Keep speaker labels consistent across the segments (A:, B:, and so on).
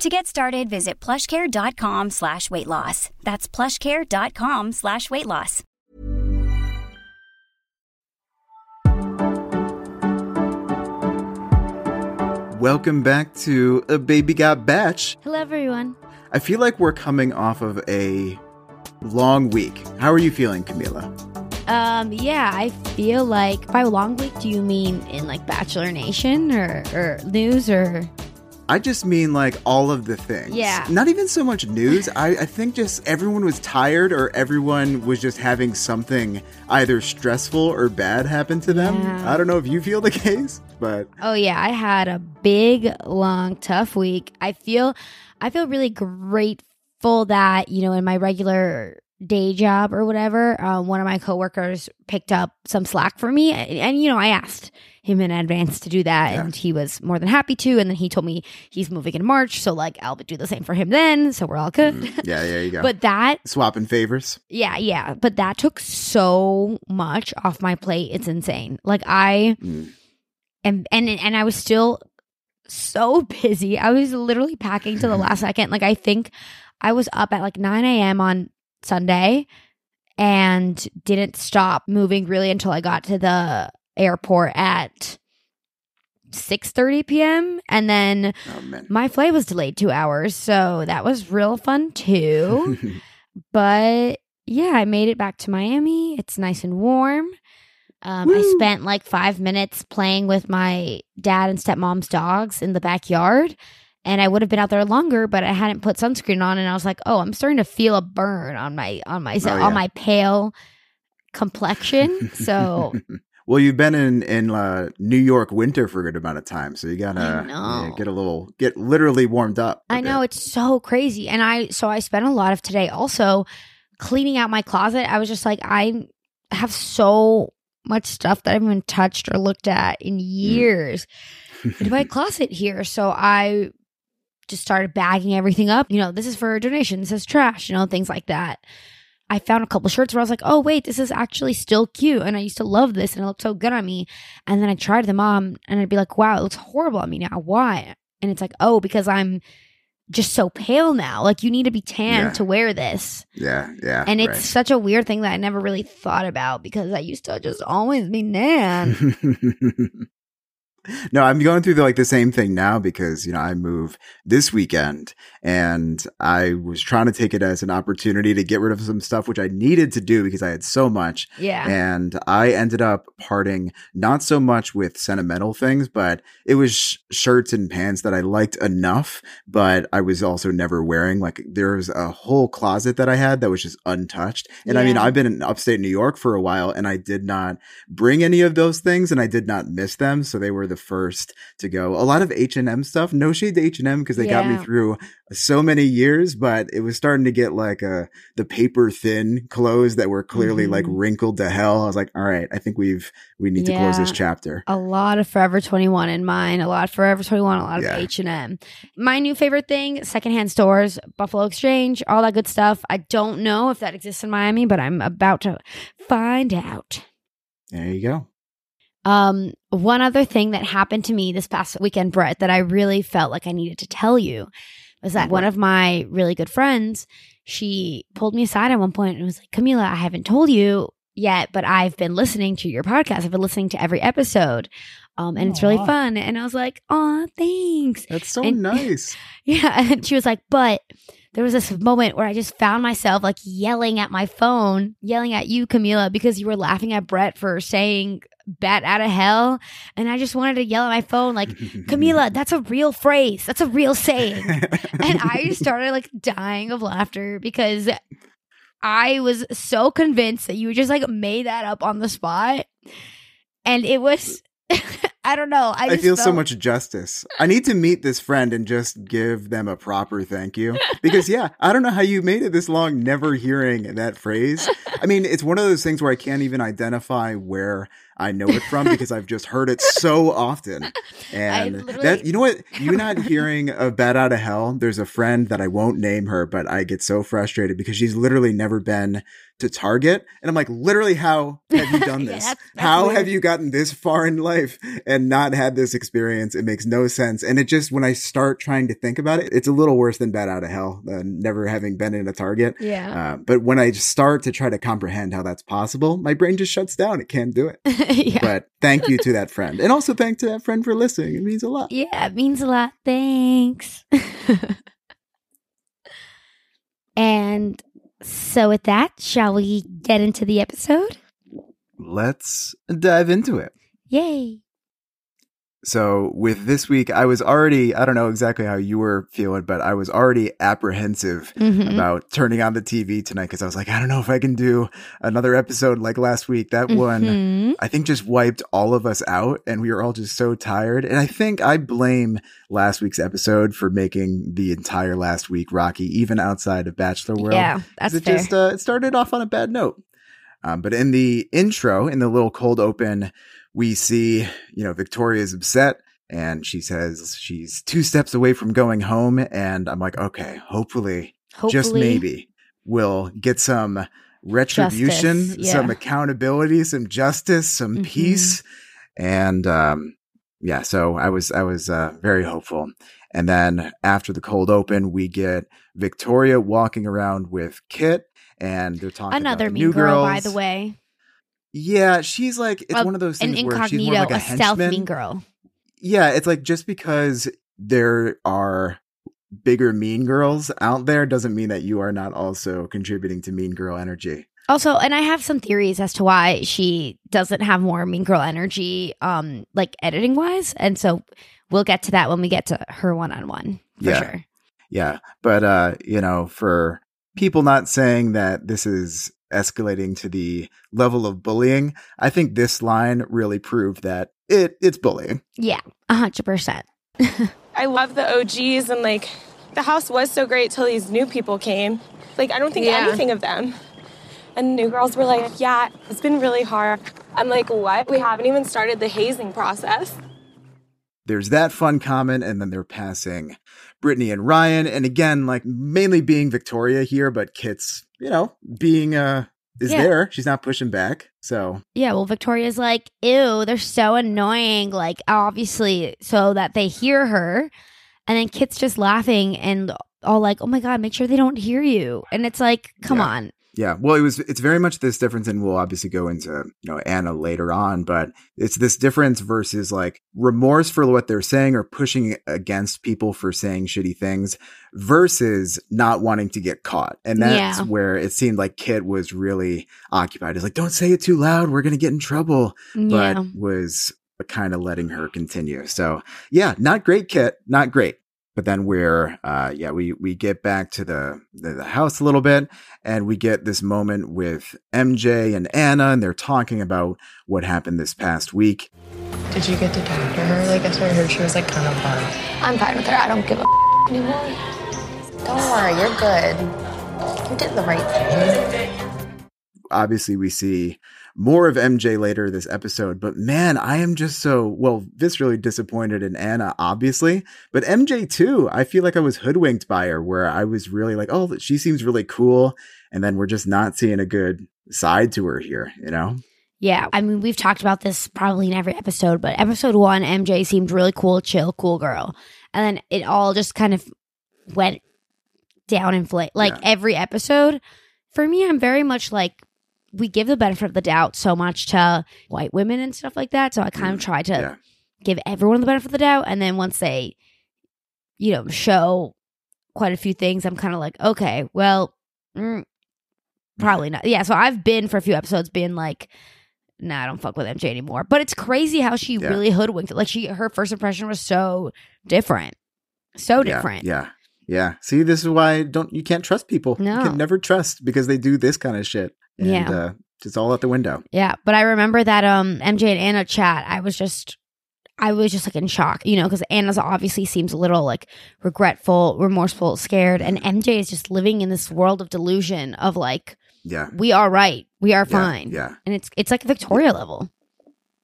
A: To get started, visit plushcare.com slash weight loss. That's plushcare.com slash weight loss.
B: Welcome back to A Baby Got Batch.
C: Hello, everyone.
B: I feel like we're coming off of a long week. How are you feeling, Camila?
C: Um, yeah, I feel like by long week, do you mean in like Bachelor Nation or, or news or?
B: I just mean like all of the things.
C: Yeah.
B: Not even so much news. I, I think just everyone was tired or everyone was just having something either stressful or bad happen to them.
C: Yeah.
B: I don't know if you feel the case, but
C: Oh yeah, I had a big, long, tough week. I feel, I feel really grateful that you know in my regular day job or whatever, um, one of my coworkers picked up some slack for me, and, and, you know I asked him in advance to do that,
B: Yeah.
C: and he was more than happy to. And then he told me he's moving in March, so like I'll do the same for him then. So we're all good.
B: yeah, there you go.
C: But that
B: Swapping favors.
C: Yeah, yeah. But that took so much off my plate. It's insane. Like I
B: Mm.
C: am and and I was still so busy. I was literally packing to the last second. Like I think I was up at like 9 a.m. on Sunday and didn't stop moving really until I got to the airport at 6 p.m. And then
B: Oh,
C: my flight was delayed two hours. So that was real fun too. But yeah, I made it back to Miami. It's nice and warm. Um, I spent like five minutes playing with my dad and stepmom's dogs in the backyard. And I would have been out there longer, but I hadn't put sunscreen on, and I was like, "Oh, I'm starting to feel a burn on my on my
B: Oh, yeah.
C: on my pale complexion." So
B: well, you've been in in uh, New York winter for a good amount of time, so you gotta yeah, get a little get literally warmed up.
C: I know
B: bit.
C: it's so crazy. And I so I spent a lot of today also cleaning out my closet. I was just like I have so much stuff that I haven't touched or looked at in years in my closet here. So I just started bagging everything up. You know, this is for a donation, this is trash, you know, things like that. I found a couple shirts where I was like, oh, wait, this is actually still cute. And I used to love this and it looked so good on me. And then I tried them on and I'd be like, wow, it looks horrible on me now. Why? And it's like, oh, because I'm just so pale now. Like, you need to be tan
B: Yeah.
C: to wear this.
B: yeah, yeah,
C: And it's
B: right.
C: such a weird thing that I never really thought about because I used to just always be nan.
B: no, I'm going through the, like the same thing now because you know I move this weekend, and I was trying to take it as an opportunity to get rid of some stuff which I needed to do because I had so much,
C: yeah.
B: and I ended up parting not so much with sentimental things, but it was sh- shirts and pants that I liked enough, but I was also never wearing. Like there was a whole closet that I had that was just untouched. And I mean, I've been in upstate New York for a while and I did not bring any of those things and I did not miss them. So they were the first to go. A lot of H&M stuff, no shade to H&M because they got me through so many years, but it was starting to get like a, the paper thin clothes that were clearly like
C: Mhm.
B: wrinkled to hell. I was like, all right, I think we've, we need to close this chapter.
C: a lot of Forever 21 in mine, a lot of Forever 21, a lot
B: Yeah.
C: of H&M. My new favorite thing, secondhand stores, Buffalo Exchange, all that good stuff. I don't know if that exists in Miami, but I'm about to find out.
B: There you go.
C: Um, one other thing that happened to me this past weekend, Brett, that I really felt like I needed to tell you was that one of my really good friends, she pulled me aside at one point and was like, Camila, I haven't told you yet, but I've been listening to your podcast. I've been listening to every episode. Um, and it's really fun. And I was like, oh, thanks.
B: That's so
C: And-
B: nice.
C: Yeah. And she was like, but there was this moment where I just found myself like yelling at my phone, yelling at you, Camila, because you were laughing at Brett for saying bat out of hell. And I just wanted to yell at my phone, like, Camila, that's a real phrase. That's a real saying. and I started like dying of laughter because I was so convinced that you just like made that up on the spot. And it was I don't know. I,
B: I,
C: just
B: feel so much justice. I need to meet this friend and just give them a proper thank you. Because, yeah, I don't know how you made it this long never hearing that phrase. I mean, it's one of those things where I can't even identify where I know it from because I've just heard it so often. And
C: literally-
B: that, you know what? You're not hearing a Bat Out of Hell. There's a friend that I won't name her, but I get so frustrated because she's literally never been to Target. And I'm like, literally, how have you done
C: Yeah,
B: this?
C: that's- that's
B: how
C: weird.
B: have you gotten this far in life and not had this experience? It makes no sense. And it just, when I start trying to think about it, it's a little worse than bad Out of Hell, uh, never having been in a Target.
C: Yeah.
B: Uh, but when I start to try to comprehend how that's possible, my brain just shuts down. It can't do it.
C: yeah.
B: But thank you to that friend. And also thank to that friend for listening. It means a lot.
C: Yeah, it means a lot. Thanks. and so, with that, shall we get into the episode?
B: Let's dive into it.
C: Yay.
B: So with this week, I was already, I don't know exactly how you were feeling, but I was already apprehensive
C: Mhm.
B: about turning on the TV tonight because I was like, I don't know if I can do another episode like last week. That one,
C: Mhm.
B: I think, just wiped all of us out and we were all just so tired. And I think I blame last week's episode for making the entire last week rocky, even outside of Bachelor World.
C: Yeah, that's
B: it
C: fair.
B: just uh, it started off on a bad note. Um, but in the intro, in the little cold open, we see you know Victoria's upset, and she says she's two steps away from going home, and I'm like, okay, hopefully,
C: Hopefully,
B: just maybe, we'll get some retribution,
C: Justice, yeah.
B: some accountability, some justice, some
C: Mhm.
B: peace, and um, yeah. So I was I was uh, very hopeful. And then after the cold open, we get Victoria walking around with Kit, and they're talking
C: Another mean
B: new
C: girl,
B: girls.
C: by the way.
B: Yeah, she's like it's
C: Uh,
B: one of those things where she's more
C: incognito,
B: like a,
C: a, stealth mean girl.
B: Yeah, it's like just because there are bigger mean girls out there doesn't mean that you are not also contributing to mean girl energy.
C: Also, and I have some theories as to why she doesn't have more mean girl energy, um, like editing wise. And so we'll get to that when we get to her one on one for
B: Yeah.
C: sure.
B: Yeah, but uh, you know, for people not saying that this is escalating to the level of bullying, I think this line really proved that it it's bullying.
C: Yeah, a hundred percent.
D: I love the OGs and like the house was so great till these new people came. Like I don't think
E: Yeah.
D: anything of them. And new girls were like, "Yeah, it's been really hard." I'm like, "What? We haven't even started the hazing process."
B: there's that fun comment, and then they're passing Brittany and Ryan, and again, like mainly being Victoria here, but Kit's, you know, being uh is
C: Yeah.
B: there. She's not pushing back. So
C: Yeah, well, Victoria's like, ew, they're so annoying. Like, obviously, so that they hear her. And then Kit's just laughing and all like, oh my God, make sure they don't hear you. And it's like, come
B: Yeah.
C: on.
B: Yeah, well, it was it's very much this difference, and we'll obviously go into you know Anna later on, but it's this difference versus like remorse for what they're saying or pushing against people for saying shitty things versus not wanting to get caught, and that's
C: Yeah.
B: where it seemed like Kit was really occupied. It's like, don't say it too loud, we're gonna get in trouble.
C: Yeah.
B: but was kind of letting her continue. So yeah, not great, Kit, not great. But then we're, uh, yeah, we we get back to the, the the house a little bit, and we get this moment with MJ and Anna, and they're talking about what happened this past week.
E: Did you get to talk to her? Like, that's what I heard. She was like kind of bummed.
F: I'm fine with her. I don't give a anymore.
E: Don't worry, you're good. You did the right thing.
B: Obviously, we see more of MJ later this episode, but man, I am just so well viscerally disappointed in Anna, obviously, but MJ too. I feel like I was hoodwinked by her, where I was really like, oh, she seems really cool, and then we're just not seeing a good side to her here, you know?
C: Yeah. I mean, we've talked about this probably in every episode, but episode one, MJ seemed really cool, chill, cool girl. And then it all just kind of went down in flame. Like
B: Yeah.
C: every episode, for me, I'm very much like, we give the benefit of the doubt so much to white women and stuff like that. So I kind of try to
B: Yeah.
C: give everyone the benefit of the doubt. And then once they, you know, show quite a few things, I'm kind of like, okay, well, mm, probably not. Yeah. So I've been for a few episodes being like, nah, I don't fuck with MJ anymore. But it's crazy how she
B: Yeah.
C: really hoodwinked. it. Like she, her first impression was so different, so different.
B: Yeah. Yeah. See, this is why don't you can't trust people.
C: No.
B: You can never trust because they do this kind of shit. And
C: Yeah.
B: uh just all out the window.
C: Yeah, but I remember that um MJ and Anna chat. I was just I was just like in shock, you know, because Anna's obviously seems a little like regretful, remorseful, scared, and MJ is just living in this world of delusion of like
B: Yeah.
C: we are right, we are
B: Yeah,
C: fine,
B: yeah.
C: and it's it's like Victoria level.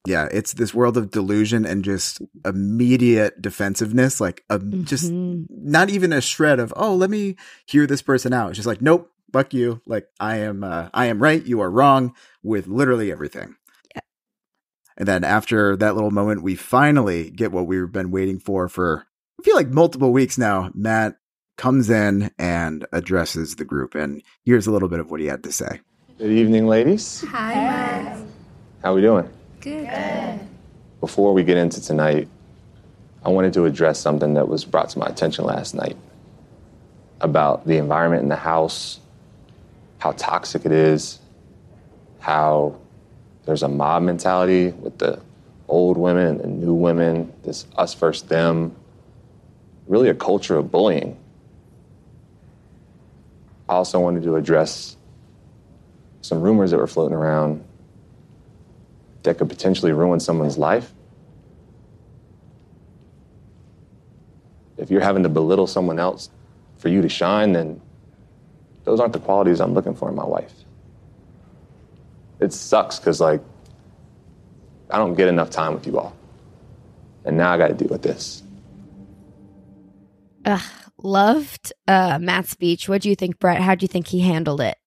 B: Yeah, it's this world of delusion and just immediate defensiveness, like a, just
C: Mhm.
B: not even a shred of oh, let me hear this person out. It's just like nope, fuck you. Like I am, uh, I am right, you are wrong with literally everything.
C: Yeah.
B: And then after that little moment, we finally get what we've been waiting for for I feel like multiple weeks now. Matt comes in and addresses the group, and here's a little bit of what he had to say.
G: Good evening, ladies.
F: Hi,
G: How are we doing?
F: Good.
G: Before we get into tonight, I wanted to address something that was brought to my attention last night about the environment in the house, how toxic it is, how there's a mob mentality with the old women and the new women, this us versus them, really a culture of bullying. I also wanted to address some rumors that were floating around that could potentially ruin someone's life. If you're having to belittle someone else for you to shine, then those aren't the qualities I'm looking for in my wife. It sucks because, like, I don't get enough time with you all. And now I got to deal with this.
C: Ugh, loved uh Matt's speech. What do you think, Brett? How do you think he handled it?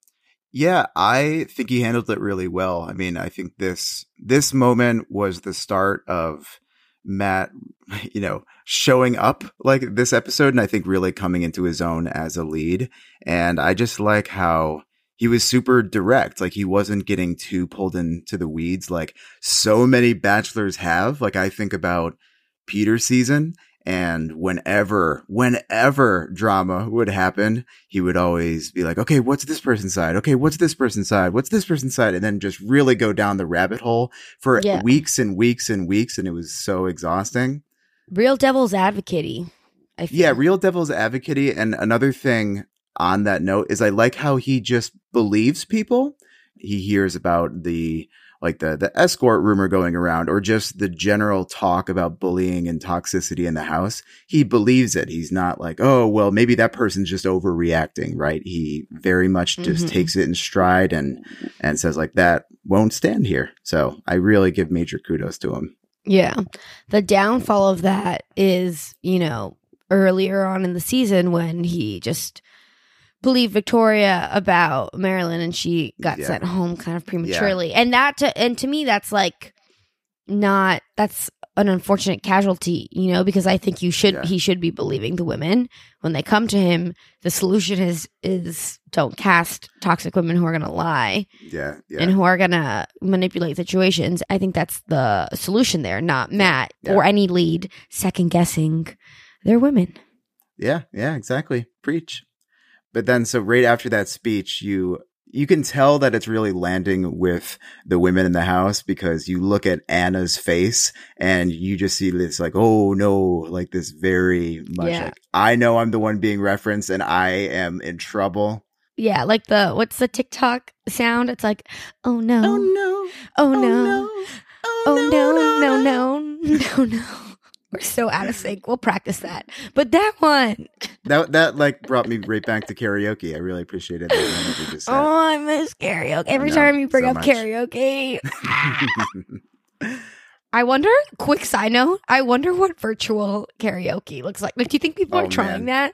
B: Yeah, I think he handled it really well. I mean, I think this this moment was the start of Matt, you know, showing up like this episode and I think really coming into his own as a lead. And I just like how he was super direct. Like he wasn't getting too pulled into the weeds like so many bachelors have. Like I think about Peter season and whenever, whenever drama would happen, he would always be like, okay, what's this person's side? Okay, what's this person's side? What's this person's side? And then just really go down the rabbit hole for
C: Yeah.
B: weeks and weeks and weeks. And it was so exhausting.
C: Real devil's advocate
B: Yeah, real devil's advocate. And another thing on that note is I like how he just believes people. He hears about the like the the escort rumor going around or just the general talk about bullying and toxicity in the house. He believes it. He's not like, "Oh, well, maybe that person's just overreacting," right? He very much just
C: Mhm.
B: takes it in stride and and says like that won't stand here. So, I really give major kudos to him.
C: Yeah. The downfall of that is, you know, earlier on in the season when he just believed Victoria about Marilyn and she got
B: Yeah.
C: sent home kind of prematurely. And that to, and to me that's like not that's an unfortunate casualty, you know, because I think you should
B: Yeah.
C: he should be believing the women when they come to him. The solution is is don't cast toxic women who are going to lie
B: Yeah, yeah.
C: and who are gonna manipulate situations. I think that's the solution there, not Matt
B: Yeah.
C: or any lead second guessing their women.
B: Yeah, yeah, exactly. Preach. But then so right after that speech, you you can tell that it's really landing with the women in the house because you look at Anna's face and you just see this like, oh no, like this very much
C: Yeah.
B: like I know I'm the one being referenced and I am in trouble.
C: Yeah, like the what's the TikTok sound? It's like, oh no,
B: Oh no.
C: oh, oh no,
B: Oh,
C: oh no, no, no, no, no. We're so out of sync. We'll practice that. But that one,
B: That that like brought me right back to karaoke. I really appreciated that moment we just
C: oh. I miss karaoke. Every time you bring
B: so
C: up
B: much.
C: karaoke, I wonder. Quick side note: I wonder what virtual karaoke looks like. Like, do you think people
B: Oh,
C: are trying
B: man.
C: that?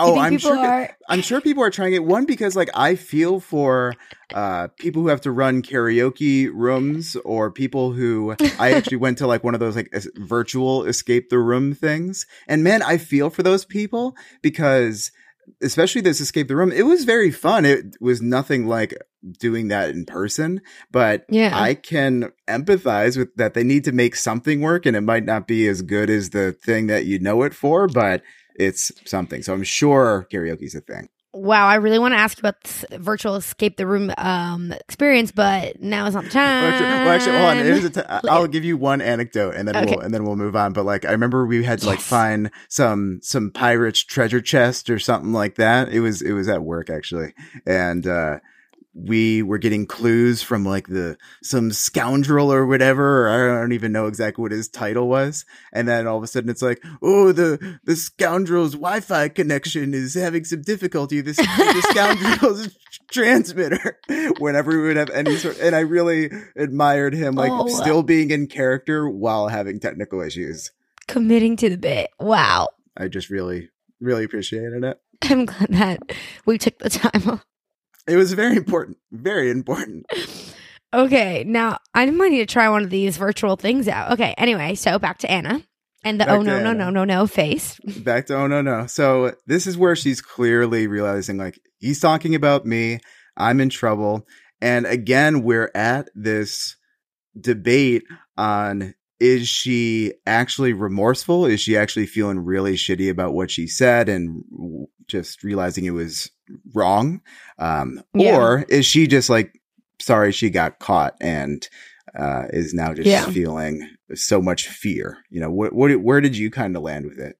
B: Oh, I'm sure.
C: are?
B: I'm sure people are trying it. One because like I feel for uh people who have to run karaoke rooms or people who I actually went to like one of those like es- virtual escape the room things. And man, I feel for those people because especially this escape the room, it was very fun. It was nothing like doing that in person, but
C: Yeah.
B: I can empathize with that they need to make something work and it might not be as good as the thing that you know it for, but it's something. So I'm sure karaoke's a thing.
C: Wow, I really want to ask you about this virtual escape the room um experience, but now is not the time.
B: Well, actually, well, actually, hold on. Here's a t- I'll give you one anecdote, and then
C: Okay.
B: we'll and then we'll move on. But like, I remember we had to like
C: Yes.
B: find some some pirates treasure chest or something like that. It was it was at work actually, and uh we were getting clues from like the some scoundrel or whatever or i don't even know exactly what his title was and then all of a sudden it's like oh the the scoundrel's wi-fi connection is having some difficulty this the scoundrel's transmitter whenever we would have any sort and i really admired him like
C: Oh.
B: Uh still being in character while having technical issues
C: Committing to the bit. Wow.
B: i just really really appreciated it
C: I'm glad that we took the time.
B: It was very important very important.
C: Okay, now I might need to try one of these virtual things out. Okay, anyway, so back to Anna and the
B: Back
C: oh no no no no no face.
B: back to oh no no. So this is where she's clearly realizing like he's talking about me i'm in trouble. And again we're at this debate on is she actually remorseful? Is she actually feeling really shitty about what she said and just realizing it was wrong um
C: Yeah.
B: or is she just like sorry she got caught and uh is now just
C: Yeah.
B: feeling so much fear you know what what where did you kind of land with it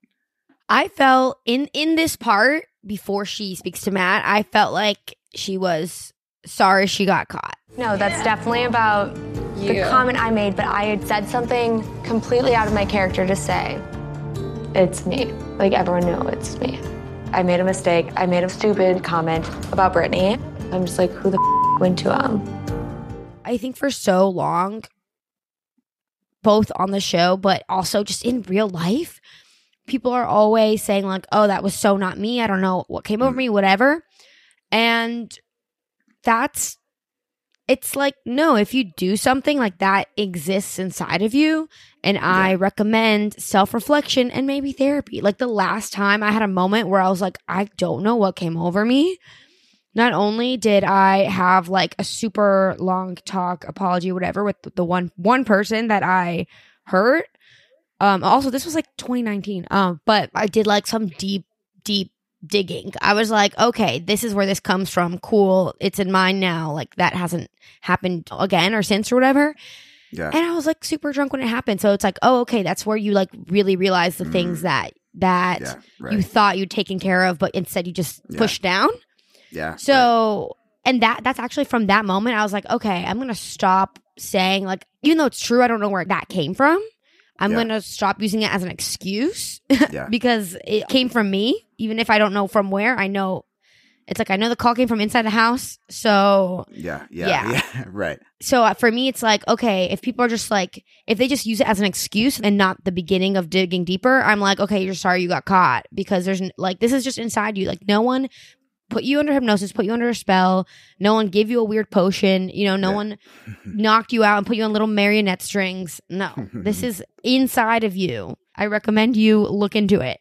C: I felt in in this part before she speaks to Matt, I felt like she was sorry she got caught.
F: No, that's definitely about the comment I made, but I had said something completely out of my character to say, it's me. Like everyone knew it's me. I made a mistake. I made a stupid comment about Brittany. I'm just like, who the f- went to him?
C: I think for so long, both on the show, but also just in real life, people are always saying, like, oh, that was so not me. I don't know what came over mm. me, whatever. And that's, it's like, no, if you do something like that exists inside of you. And I recommend self reflection and maybe therapy. Like the last time I had a moment where I was like, I don't know what came over me. Not only did I have like a super long talk apology whatever with the one one person that I hurt um also this was like 2019 um but I did like some deep deep digging. I was like okay this is where this comes from. Cool. It's in mine now. Like that hasn't happened again or since or whatever
B: yeah
C: and I was like super drunk when it happened so it's like oh okay that's where you like really realize the
B: Mm.
C: things that that
B: yeah
C: you thought you'd taken care of but instead you just
B: Yeah.
C: pushed down
B: yeah right.
C: so, and that that's actually from that moment I was like, okay, I'm going to stop saying like even though it's true, I don't know where that came from. I'm
B: Yeah.
C: going to stop using it as an excuse
B: yeah
C: because it came from me, even if I don't know from where. I know it's like I know the call came from inside the house. So,
B: yeah yeah
C: Yeah.
B: yeah right
C: so uh, for me it's like okay, if people are just like if they just use it as an excuse and not the beginning of digging deeper, I'm like, okay, you're sorry you got caught because there's like this is just inside you. Like no one put you under hypnosis, put you under a spell. No one gave you a weird potion. You know, no
B: Yeah.
C: one knocked you out and put you on little marionette strings. No, this is inside of you. I recommend you look into it.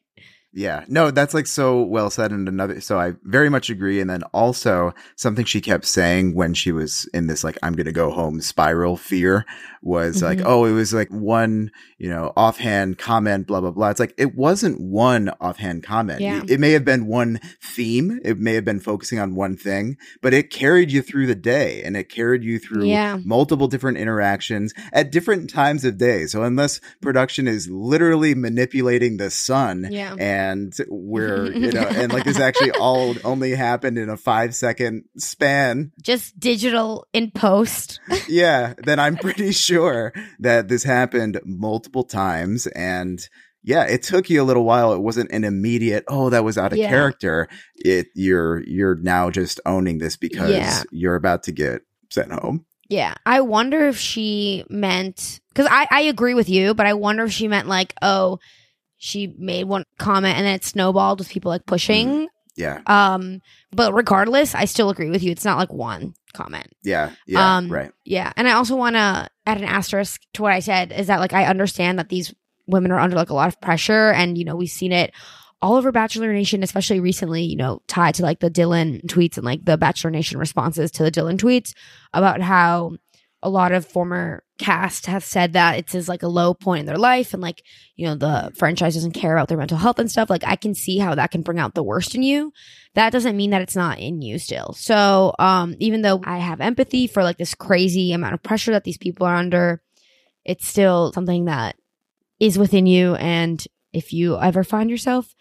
B: Yeah, no, that's like so well said. And another, so I very much agree. And then also something she kept saying when she was in this, like, I'm going to go home spiral fear was like,
C: Mhm.
B: oh, it was like one, you know, offhand comment, blah, blah, blah. It's like, it wasn't one offhand comment.
C: Yeah.
B: It, it may have been one theme. It may have been focusing on one thing, but it carried you through the day and it carried you through
C: Yeah.
B: multiple different interactions at different times of day. So unless production is literally manipulating the sun
C: Yeah.
B: and we're, you know, and like this actually all only happened in a five second span.
C: Just digital in post.
B: Yeah. Then I'm pretty sure that this happened multiple times. And yeah, it took you a little while. It wasn't an immediate, oh, that was out of
C: Yeah.
B: character. It, you're, you're now just owning this because
C: Yeah.
B: you're about to get sent home.
C: Yeah. I wonder if she meant because I, I agree with you, but I wonder if she meant like, oh, she made one comment and then it snowballed with people like pushing.
B: Yeah.
C: Um, but regardless, I still agree with you. It's not like one comment.
B: Yeah. Yeah.
C: Um,
B: right.
C: Yeah. And I also want to add an asterisk to what I said is that like I understand that these women are under like a lot of pressure and you know we've seen it all over Bachelor Nation, especially recently, you know, tied to like the Dylan tweets and like the Bachelor Nation responses to the Dylan tweets about how a lot of former cast have said that it's is like a low point in their life and like, you know, the franchise doesn't care about their mental health and stuff. Like I can see how that can bring out the worst in you. That doesn't mean that it's not in you still. So um even though I have empathy for like this crazy amount of pressure that these people are under, it's still something that is within you and if you ever find yourself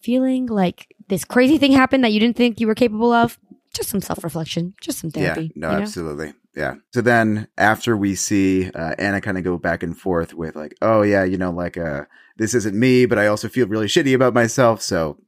C: feeling like this crazy thing happened that you didn't think you were capable of, just some self reflection, just some therapy Yeah,
B: no,
C: you know?
B: absolutely. Yeah. So then after we see uh, Anna kind of go back and forth with like, oh yeah, you know, like uh, this isn't me, but I also feel really shitty about myself. So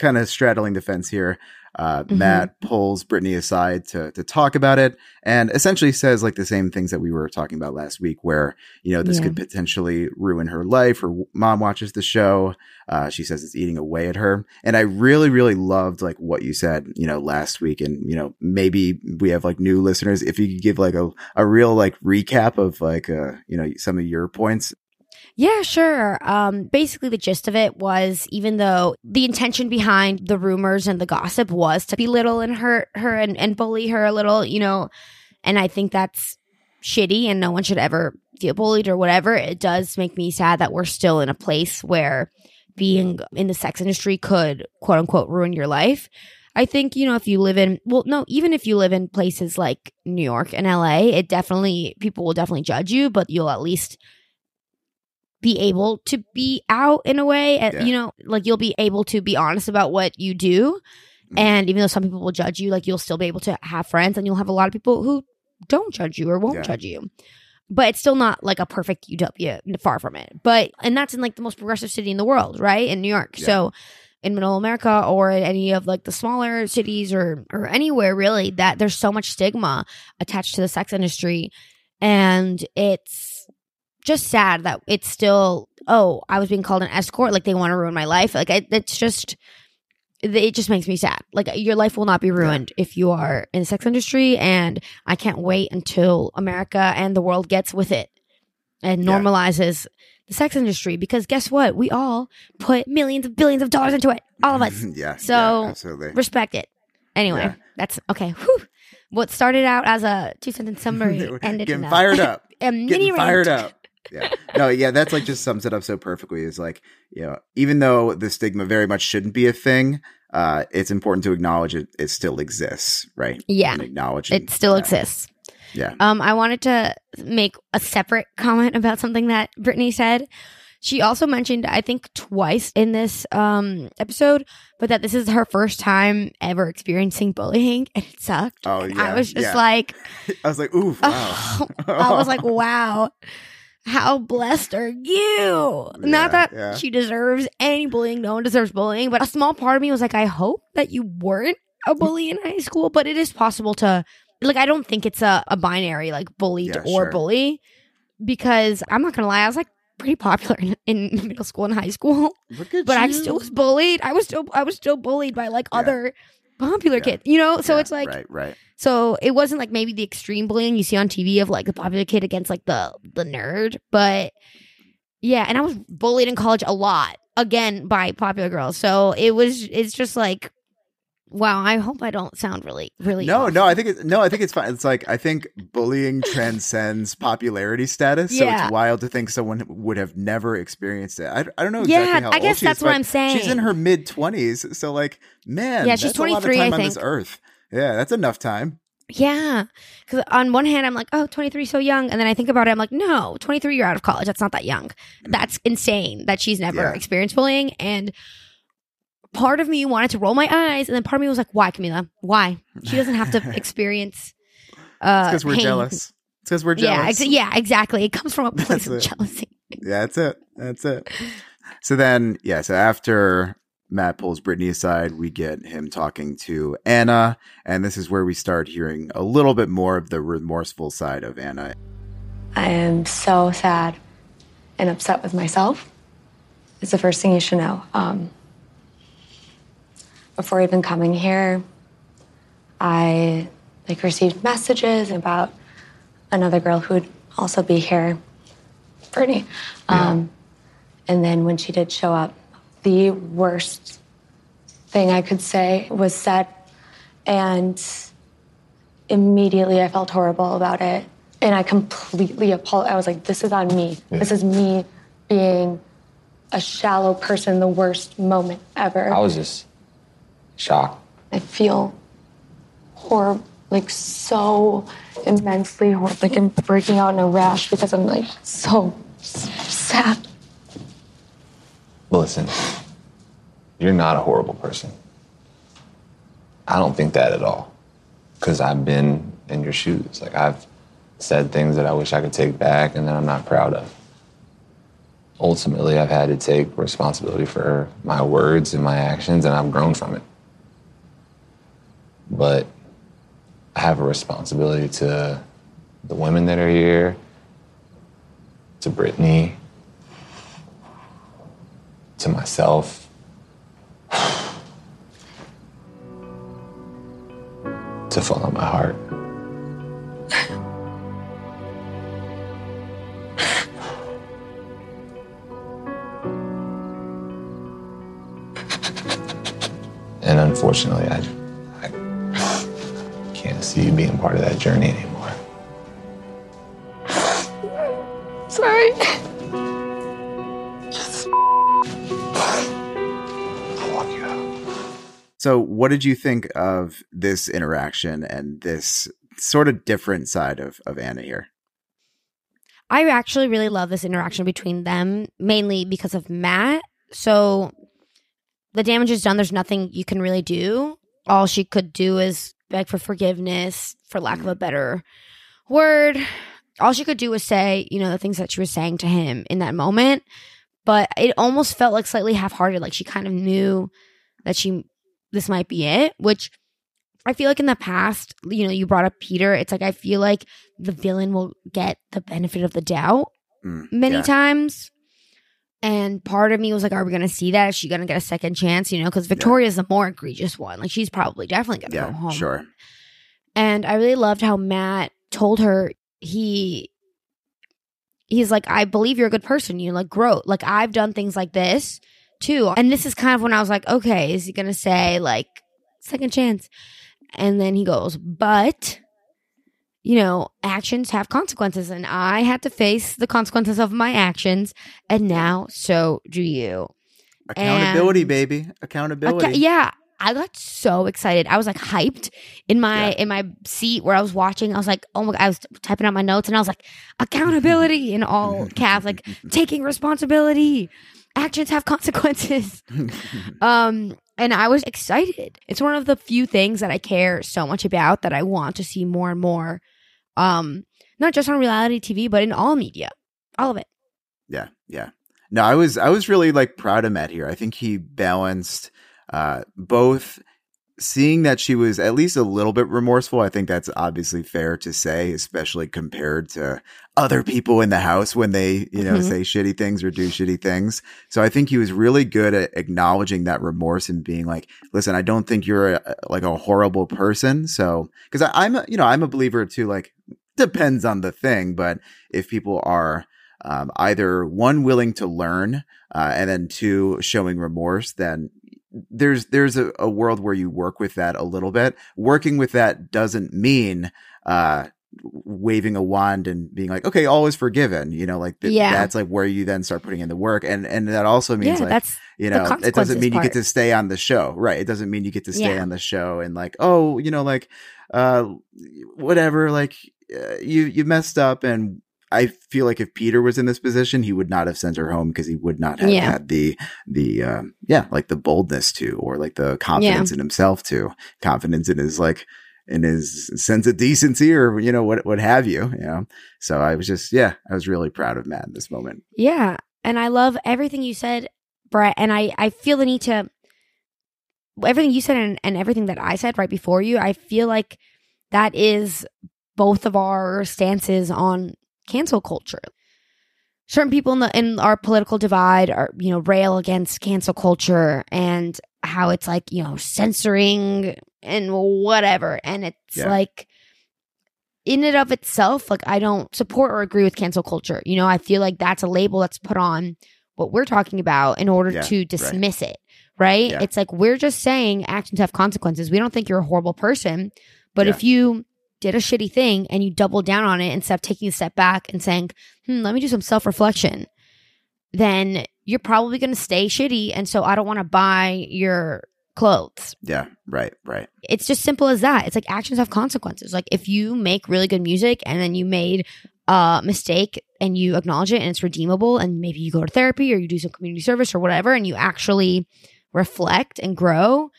B: kind of straddling the fence here. Uh,
C: Mhm.
B: Matt pulls Brittany aside to to talk about it and essentially says like the same things that we were talking about last week, where you know this
C: Yeah.
B: could potentially ruin her life. Her w- mom watches the show. Uh, she says it's eating away at her, and I really, really loved like what you said, you know, last week, and you know maybe we have like new listeners. If you could give like a a real like recap of like uh you know some of your points.
C: Yeah, sure. Um, basically, the gist of it was even though the intention behind the rumors and the gossip was to belittle and hurt her and, and bully her a little, you know, and I think that's shitty and no one should ever feel bullied or whatever. It does make me sad that we're still in a place where being in the sex industry could quote unquote ruin your life. I think, you know, if you live in, well, no, even if you live in places like New York and LA, it definitely, people will definitely judge you, but you'll at least be able to be out in a way and
B: Yeah.
C: you know like you'll be able to be honest about what you do
B: Mhm.
C: and even though some people will judge you like you'll still be able to have friends and you'll have a lot of people who don't judge you or won't
B: Yeah.
C: judge you but it's still not like a perfect utopia far from it but and that's in like the most progressive city in the world right in new york
B: Yeah.
C: so in middle america or in any of like the smaller cities or or anywhere really that there's so much stigma attached to the sex industry and it's just sad that it's still oh i was being called an escort like they want to ruin my life like it, it's just it just makes me sad like your life will not be ruined if you are in the sex industry and i can't wait until america and the world gets with it and
B: Yeah.
C: normalizes the sex industry because guess what we all put millions of billions of dollars into it all of us
B: yeah.
C: So,
B: yeah,
C: respect it anyway
B: Yeah.
C: that's okay Whew. what started out as a two sentence summary ended up
B: Getting
C: in
B: fired up.
C: a mini
B: getting fired up. Yeah. No, yeah, that's like just sums it up so perfectly. Is like, you know, even though the stigma very much shouldn't be a thing, uh, it's important to acknowledge it, it still exists, right?
C: Yeah.
B: And acknowledge
C: It still
B: yeah.
C: exists.
B: Yeah.
C: Um, I wanted to make a separate comment about something that Brittany said. She also mentioned, I think, twice in this um episode, but that this is her first time ever experiencing bullying, and it sucked.
B: Oh, yeah,
C: I was just
B: yeah.
C: like,
B: I was like, oof, wow.
C: I was like, wow. How blessed are you?
B: Yeah,
C: Not that
B: yeah.
C: she deserves any bullying. No one deserves bullying. But a small part of me was like, I hope that you weren't a bully in high school. But it is possible to, like, I don't think it's a, a binary, like, bullied
B: Yeah,
C: or
B: sure.
C: bully. Because I'm not going to lie, I was like pretty popular in, in middle school and high school. But I still was bullied. I was still, I was still bullied by like other popular
B: Yeah.
C: kids, you know? So
B: Yeah,
C: it's like,
B: right, right.
C: so it wasn't like maybe the extreme bullying you see on TV of like the popular kid against like the the nerd, but yeah, and I was bullied in college a lot again by popular girls. So it was it's just like wow, I hope I don't sound really really
B: No,
C: off.
B: no, I think it, no, I think it's fine. It's like I think bullying transcends popularity status, so
C: Yeah.
B: it's wild to think someone would have never experienced it. I, I don't know
C: Yeah,
B: exactly how
C: I guess that's
B: is,
C: what I'm saying.
B: She's in her mid twenties, so like, man,
C: Yeah, she's
B: that's a lot of
C: 23, I
B: time on this
C: think.
B: earth. Yeah, that's enough time.
C: Yeah. Cuz on one hand I'm like, "Oh, 23 so young." And then I think about it I'm like, "No, 23 you're out of college. That's not that young." Mm. That's insane that she's never
B: Yeah.
C: experienced bullying and part of me wanted to roll my eyes and then part of me was like, "Why, Camila? Why? She doesn't have to experience uh
B: Because we're
C: pain."
B: jealous. It's because we're
C: Yeah,
B: jealous.
C: ex- yeah, exactly. It comes from a place
B: That's
C: of
B: it.
C: jealousy.
B: Yeah, that's it. That's it. So then, yeah, so after Matt pulls Brittany aside, we get him talking to Anna, and this is where we start hearing a little bit more of the remorseful side of Anna.
F: I am so sad and upset with myself. It's the first thing you should know. Um, before even coming here, I like received messages about another girl who would also be here, Brittany. Um, and then when she did show up, the worst thing I could say was said, and immediately I felt horrible about it. And I completely apologized. I was like, this is on me. This is me being a shallow person, the worst moment ever.
G: I was just shocked.
F: I feel horrible, like so immensely horrible. Like I'm breaking out in a rash because I'm like so sad.
G: Listen, you're not a horrible person. I don't think that at all. Because I've been in your shoes. Like, I've said things that I wish I could take back and that I'm not proud of. Ultimately, I've had to take responsibility for my words and my actions, and I've grown from it. But I have a responsibility to the women that are here, to Brittany, to myself. to follow my heart. and unfortunately, I, I can't see you being part of that journey anymore.
F: Sorry.
G: I'll walk you out.
B: So, what did you think of this interaction and this sort of different side of, of Anna here?
C: I actually really love this interaction between them, mainly because of Matt. So the damage is done. There's nothing you can really do. All she could do is beg for forgiveness, for lack of a better word. All she could do was say, you know, the things that she was saying to him in that moment. But it almost felt like slightly half hearted. Like she kind of knew that she, this might be it, which I feel like in the past, you know, you brought up Peter. It's like I feel like the villain will get the benefit of the doubt
B: Mm,
C: many
B: yeah.
C: times. And part of me was like, are we going to see that? Is she going to get a second chance? You know, because Victoria's the more egregious one. Like, she's probably definitely going to go
B: Yeah,
C: home.
B: sure.
C: And I really loved how Matt told her he, he's like, I believe you're a good person. You like grow. Like, I've done things like this too. And this is kind of when I was like, okay, is he going to say like second chance? And then he goes, but you know, actions have consequences, and I had to face the consequences of my actions, and now so do you.
B: Accountability,
C: And-
B: baby. Accountability.
C: Yeah, I got so excited. I was like hyped in my in my seat where I was watching. I was like, oh my god, I was typing out my notes, and I was like, accountability in all caps, like taking responsibility. Actions have consequences. um, and I was excited. It's one of the few things that I care so much about that I want to see more and more. Um, not just on reality TV, but in all media, all of it.
B: Yeah, yeah. No, I was I was really like proud of Matt here. I think he balanced uh both seeing that she was at least a little bit remorseful. I think that's obviously fair to say, especially compared to other people in the house when they, you know,
C: Mhm.
B: say shitty things or do shitty things. So I think he was really good at acknowledging that remorse and being like, listen, I don't think you're a, like a horrible person. So, cause I, I'm, a, you know, I'm a believer too, like depends on the thing, but if people are, um, either one willing to learn uh, and then two showing remorse then there's there's a, a world where you work with that a little bit working with that doesn't mean uh waving a wand and being like okay all is forgiven you know like th-
C: Yeah.
B: that's like where you then start putting in the work. And and that also means
C: yeah,
B: like
C: that's
B: you know it doesn't mean you get to stay on the show. Right it doesn't mean you get to stay
C: Yeah.
B: on the show and like oh you know like uh whatever like uh, you you messed up. And I feel like if Peter was in this position, he would not have sent her home because he would not have had the the um, yeah like the boldness to or like the confidence in himself to confidence in his like in his sense of decency or you know what what have you you know. So I was just yeah I was really proud of Matt in this moment.
C: Yeah. And I love everything you said, Brett. And I, I feel the need to, everything you said and, and everything that I said right before you, I feel like that is both of our stances on cancel culture. Certain people in the in our political divide are, you know, rail against cancel culture and how it's like, you know, censoring and whatever. And it's
B: Yeah.
C: like in and of itself, like I don't support or agree with cancel culture. You know, I feel like that's a label that's put on what we're talking about in order
B: Yeah,
C: to
B: right.
C: dismiss it, right?
B: Yeah.
C: It's like we're just saying actions have consequences. We don't think you're a horrible person, but
B: Yeah.
C: if you did a shitty thing and you double down on it instead of taking a step back and saying, hmm, let me do some self reflection, then you're probably going to stay shitty. And so I don't want to buy your clothes.
B: Yeah, right, right.
C: It's just simple as that. It's like actions have consequences. Like if you make really good music and then you made a mistake and you acknowledge it and it's redeemable and maybe you go to therapy or you do some community service or whatever and you actually reflect and grow,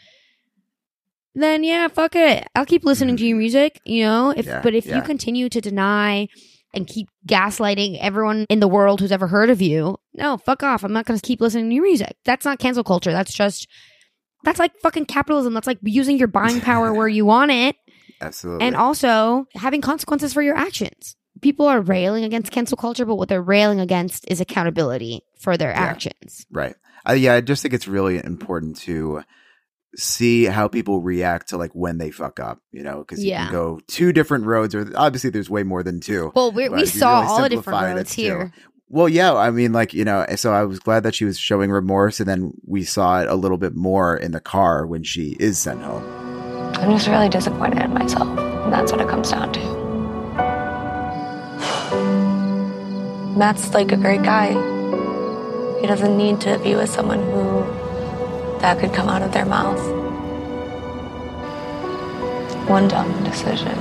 C: then yeah, fuck it. I'll keep listening to mm-hmm. your music, you know? If
B: Yeah,
C: but if
B: yeah.
C: you continue to deny and keep gaslighting everyone in the world who's ever heard of you, no, fuck off. I'm not going to keep listening to your music. That's not cancel culture. That's just that's like fucking capitalism. That's like using your buying power where you want it
B: Absolutely.
C: and also having consequences for your actions. People are railing against cancel culture, but what they're railing against is accountability for their actions.
B: Right. Uh, yeah, I just think it's really important to see how people react to like when they fuck up, you know, because you
C: Yeah.
B: can go two different roads, or obviously there's way more than two.
C: Well, we saw
B: really
C: all the different roads
B: here. two. Well, yeah, I mean, like you know, so I was glad that she was showing remorse, and then we saw it a little bit more in the car when she is sent home.
F: I'm just really disappointed in myself. And that's what it comes down to. Matt's like a great guy. He doesn't need to be with someone who that could come out of their mouth. One dumb decision.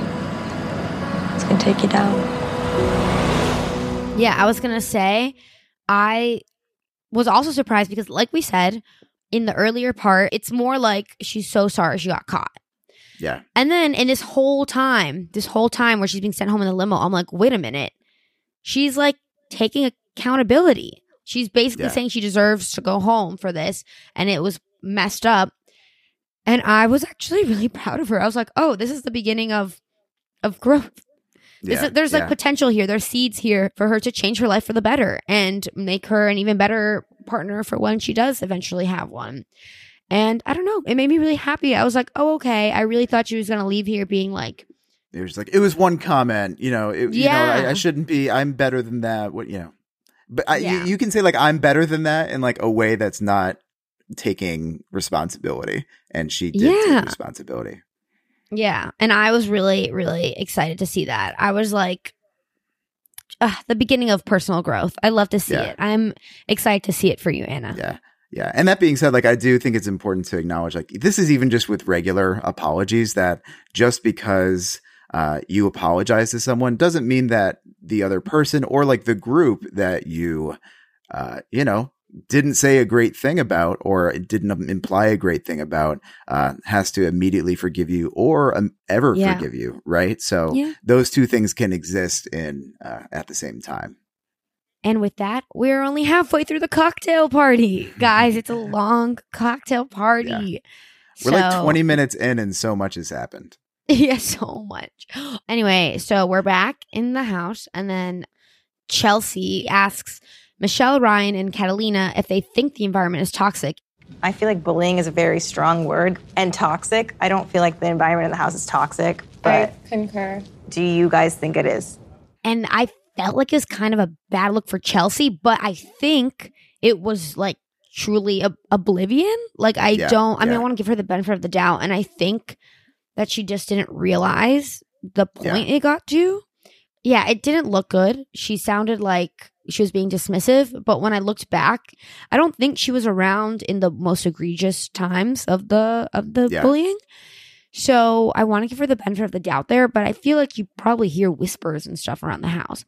F: It's gonna take you down.
C: Yeah, I was gonna say, I was also surprised because, like we said in the earlier part, it's more like she's so sorry she got caught.
B: Yeah,
C: And then in this whole time, this whole time where she's being sent home in the limo, I'm like, wait a minute. She's like taking accountability. She's basically
B: Yeah.
C: saying she deserves to go home for this, and it was messed up. And I was actually really proud of her. I was like, oh, this is the beginning of of growth.
B: Yeah,
C: is- there's like potential here. There's seeds here for her to change her life for the better and make her an even better partner for when she does eventually have one. And I don't know, it made me really happy. I was like, oh, okay. I really thought she was going to leave here being like,
B: It was like it was one comment, you know. It, you know, I,
C: Yeah.
B: I shouldn't be. I'm better than that. What you know, but I, you,
C: Yeah.
B: you can say like I'm better than that in like a way that's not taking responsibility, and she did
C: Yeah.
B: take responsibility.
C: Yeah. And I was really, really excited to see that. I was like, uh, the beginning of personal growth. I love to see
B: Yeah.
C: it. I'm excited to see it for you, Anna.
B: Yeah. Yeah. And that being said, like I do think it's important to acknowledge like this is even just with regular apologies that just because uh, you apologize to someone doesn't mean that the other person or like the group that you uh, you know didn't say a great thing about or didn't imply a great thing about uh, has to immediately forgive you or um, ever
C: Yeah.
B: forgive you right so
C: Yeah.
B: those two things can exist in uh, at the same time
C: And with that, we're only halfway through the cocktail party. Guys, it's a long cocktail party.
B: we're like 20 minutes in and so much has happened
C: yeah, so much. Anyway, so we're back in the house, and then Chelsea asks Michelle, Ryan, and Catalina if they think the environment is toxic.
H: I feel like bullying is a very strong word and toxic. I don't feel like the environment in the house is toxic, but
D: concur.
H: do you guys think it is?
C: And I felt like it was kind of a bad look for Chelsea, but I think it was like truly ob- oblivion. Like, I
B: Yeah,
C: don't, I mean, I want to give her the benefit of the doubt. And I think that she just didn't realize the point it got to. Yeah, it didn't look good. She sounded like she was being dismissive, but when I looked back, I don't think she was around in the most egregious times of the of the
B: Yeah.
C: bullying. So I want to give her the benefit of the doubt there, but I feel like you probably hear whispers and stuff around the house.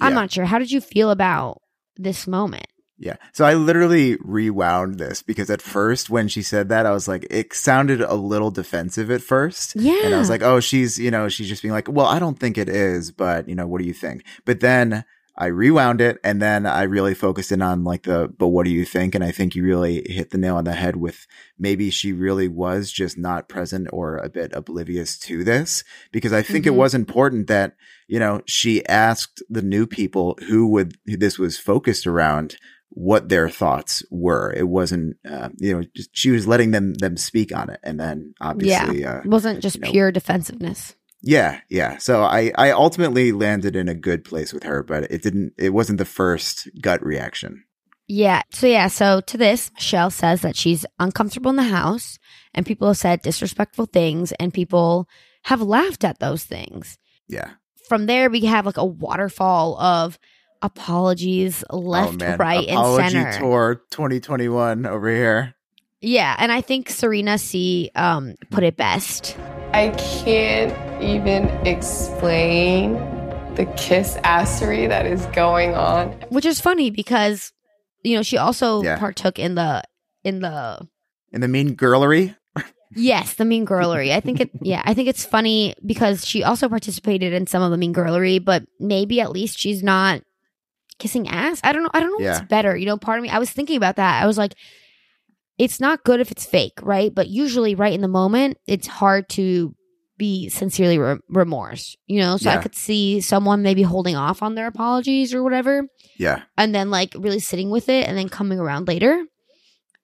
C: I'm
B: Yeah.
C: not sure. How did you feel about this moment?
B: Yeah. So I literally rewound this because at first when she said that, I was like, it sounded a little defensive at first. Yeah. And I was like, oh, she's, you know, she's just being like, well, I don't think it is, but, you know, what do you think? But then I rewound it and then I really focused in on like the, but what do you think? And I think you really hit the nail on the head with maybe she really was just not present or a bit oblivious to this because I think
C: Mhm.
B: it was important that, you know, she asked the new people who would, who this was focused around what their thoughts were. It wasn't, uh, you know, just, she was letting them them speak on it, and then obviously, uh,
C: It wasn't just
B: you know.
C: pure defensiveness.
B: yeah, yeah. So I I ultimately landed in a good place with her, but it didn't. It wasn't the first gut reaction.
C: Yeah. So yeah, so to this, Michelle says that she's uncomfortable in the house and people have said disrespectful things and people have laughed at those things.
B: Yeah.
C: From there we have like a waterfall of apologies left,
B: oh
C: right,
B: apology
C: and center.
B: tour 2021 over here.
C: Yeah, and I think Serena C um put it best.
I: I can't even explain the kiss assery that is going on.
C: Which is funny because you know, she also
B: Yeah.
C: partook in the in the
B: in the mean girlery.
C: Yes, the mean girlery. I think it yeah, I think it's funny because she also participated in some of the mean girlery, but maybe at least she's not kissing ass. I don't know. I don't know
B: Yeah.
C: what's better. You know, part of me I was thinking about that. I was like it's not good if it's fake, right? But usually right in the moment, it's hard to be sincerely re- remorse, you know? So I could see someone maybe holding off on their apologies or whatever
B: Yeah.
C: and then like really sitting with it and then coming around later.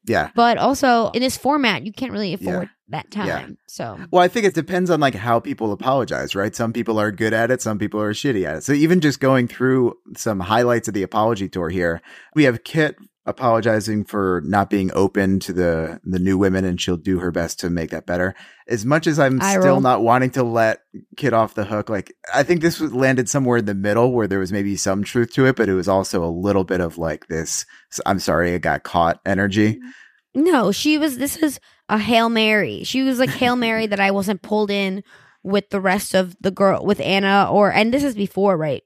B: Yeah.
C: But also in this format, you can't really afford that time.
B: Yeah.
C: So
B: Well, I think it depends on like how people apologize, right? Some people are good at it, some people are shitty at it. So even just going through some highlights of the apology tour here, we have Kit apologizing for not being open to the the new women and she'll do her best to make that better. As much as I'm
C: Eye
B: still
C: roll.
B: not wanting to let Kit off the hook, like I think this was landed somewhere in the middle where there was maybe some truth to it, but it was also a little bit of like this I'm sorry I got caught energy.
C: no, she was this is a Hail Mary. She was like Hail Mary that I wasn't pulled in with the rest of the girl with Anna or and this is before, right?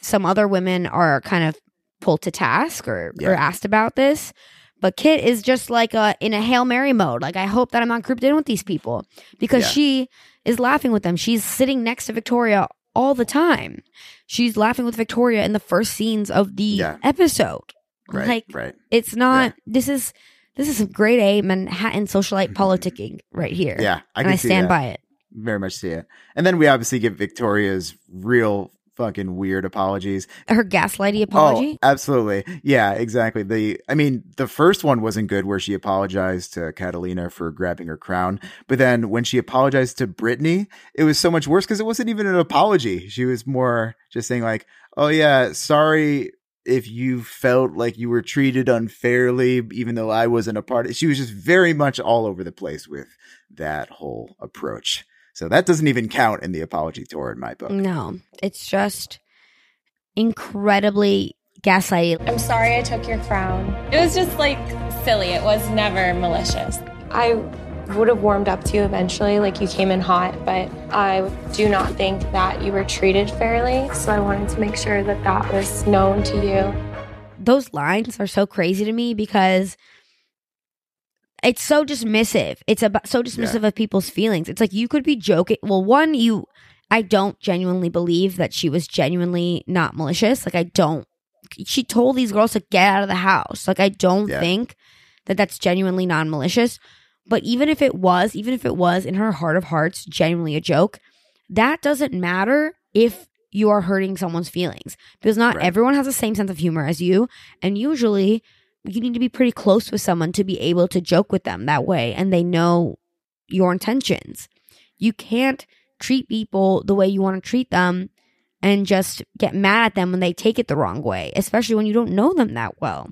C: Some other women are kind of pulled to task or, or asked about this. But Kit is just like a, in a Hail Mary mode. Like, I hope that I'm not grouped in with these people because
B: Yeah.
C: she is laughing with them. She's sitting next to Victoria all the time. She's laughing with Victoria in the first scenes of the
B: Yeah.
C: episode.
B: Right.
C: Like,
B: right.
C: it's not, this is, this is some grade A Manhattan socialite mm-hmm. politicking right here.
B: Yeah, I
C: and I
B: see
C: stand
B: that.
C: by it.
B: very much see it. And then we obviously get Victoria's real fucking weird apologies.
C: Her gaslighty apology.
B: Oh, absolutely. Yeah, exactly. The I mean, the first one wasn't good where she apologized to Catalina for grabbing her crown, but then when she apologized to Brittany, it was so much worse because it wasn't even an apology. She was more just saying like, "Oh yeah, sorry if you felt like you were treated unfairly even though I wasn't a part of it. She was just very much all over the place with that whole approach. So that doesn't even count in the apology tour in my book.
C: no, it's just incredibly gaslighty.
D: I'm sorry I took your crown. It was just like silly. It was never malicious. I would have warmed up to you eventually, like you came in hot, but I do not think that you were treated fairly. So I wanted to make sure that that was known to you.
C: those lines are so crazy to me because it's so dismissive. It's about so dismissive of people's feelings. It's like you could be joking. Well, one, you, I don't genuinely believe that she was genuinely not malicious. Like I don't. She told these girls to get out of the house. Like I don't
B: Yeah.
C: think that that's genuinely non malicious. But even if it was, even if it was in her heart of hearts genuinely a joke, that doesn't matter if you are hurting someone's feelings because not
B: Right.
C: everyone has the same sense of humor as you. And usually you need to be pretty close with someone to be able to joke with them that way and they know your intentions. You can't treat people the way you want to treat them and just get mad at them when they take it the wrong way, especially when you don't know them that well.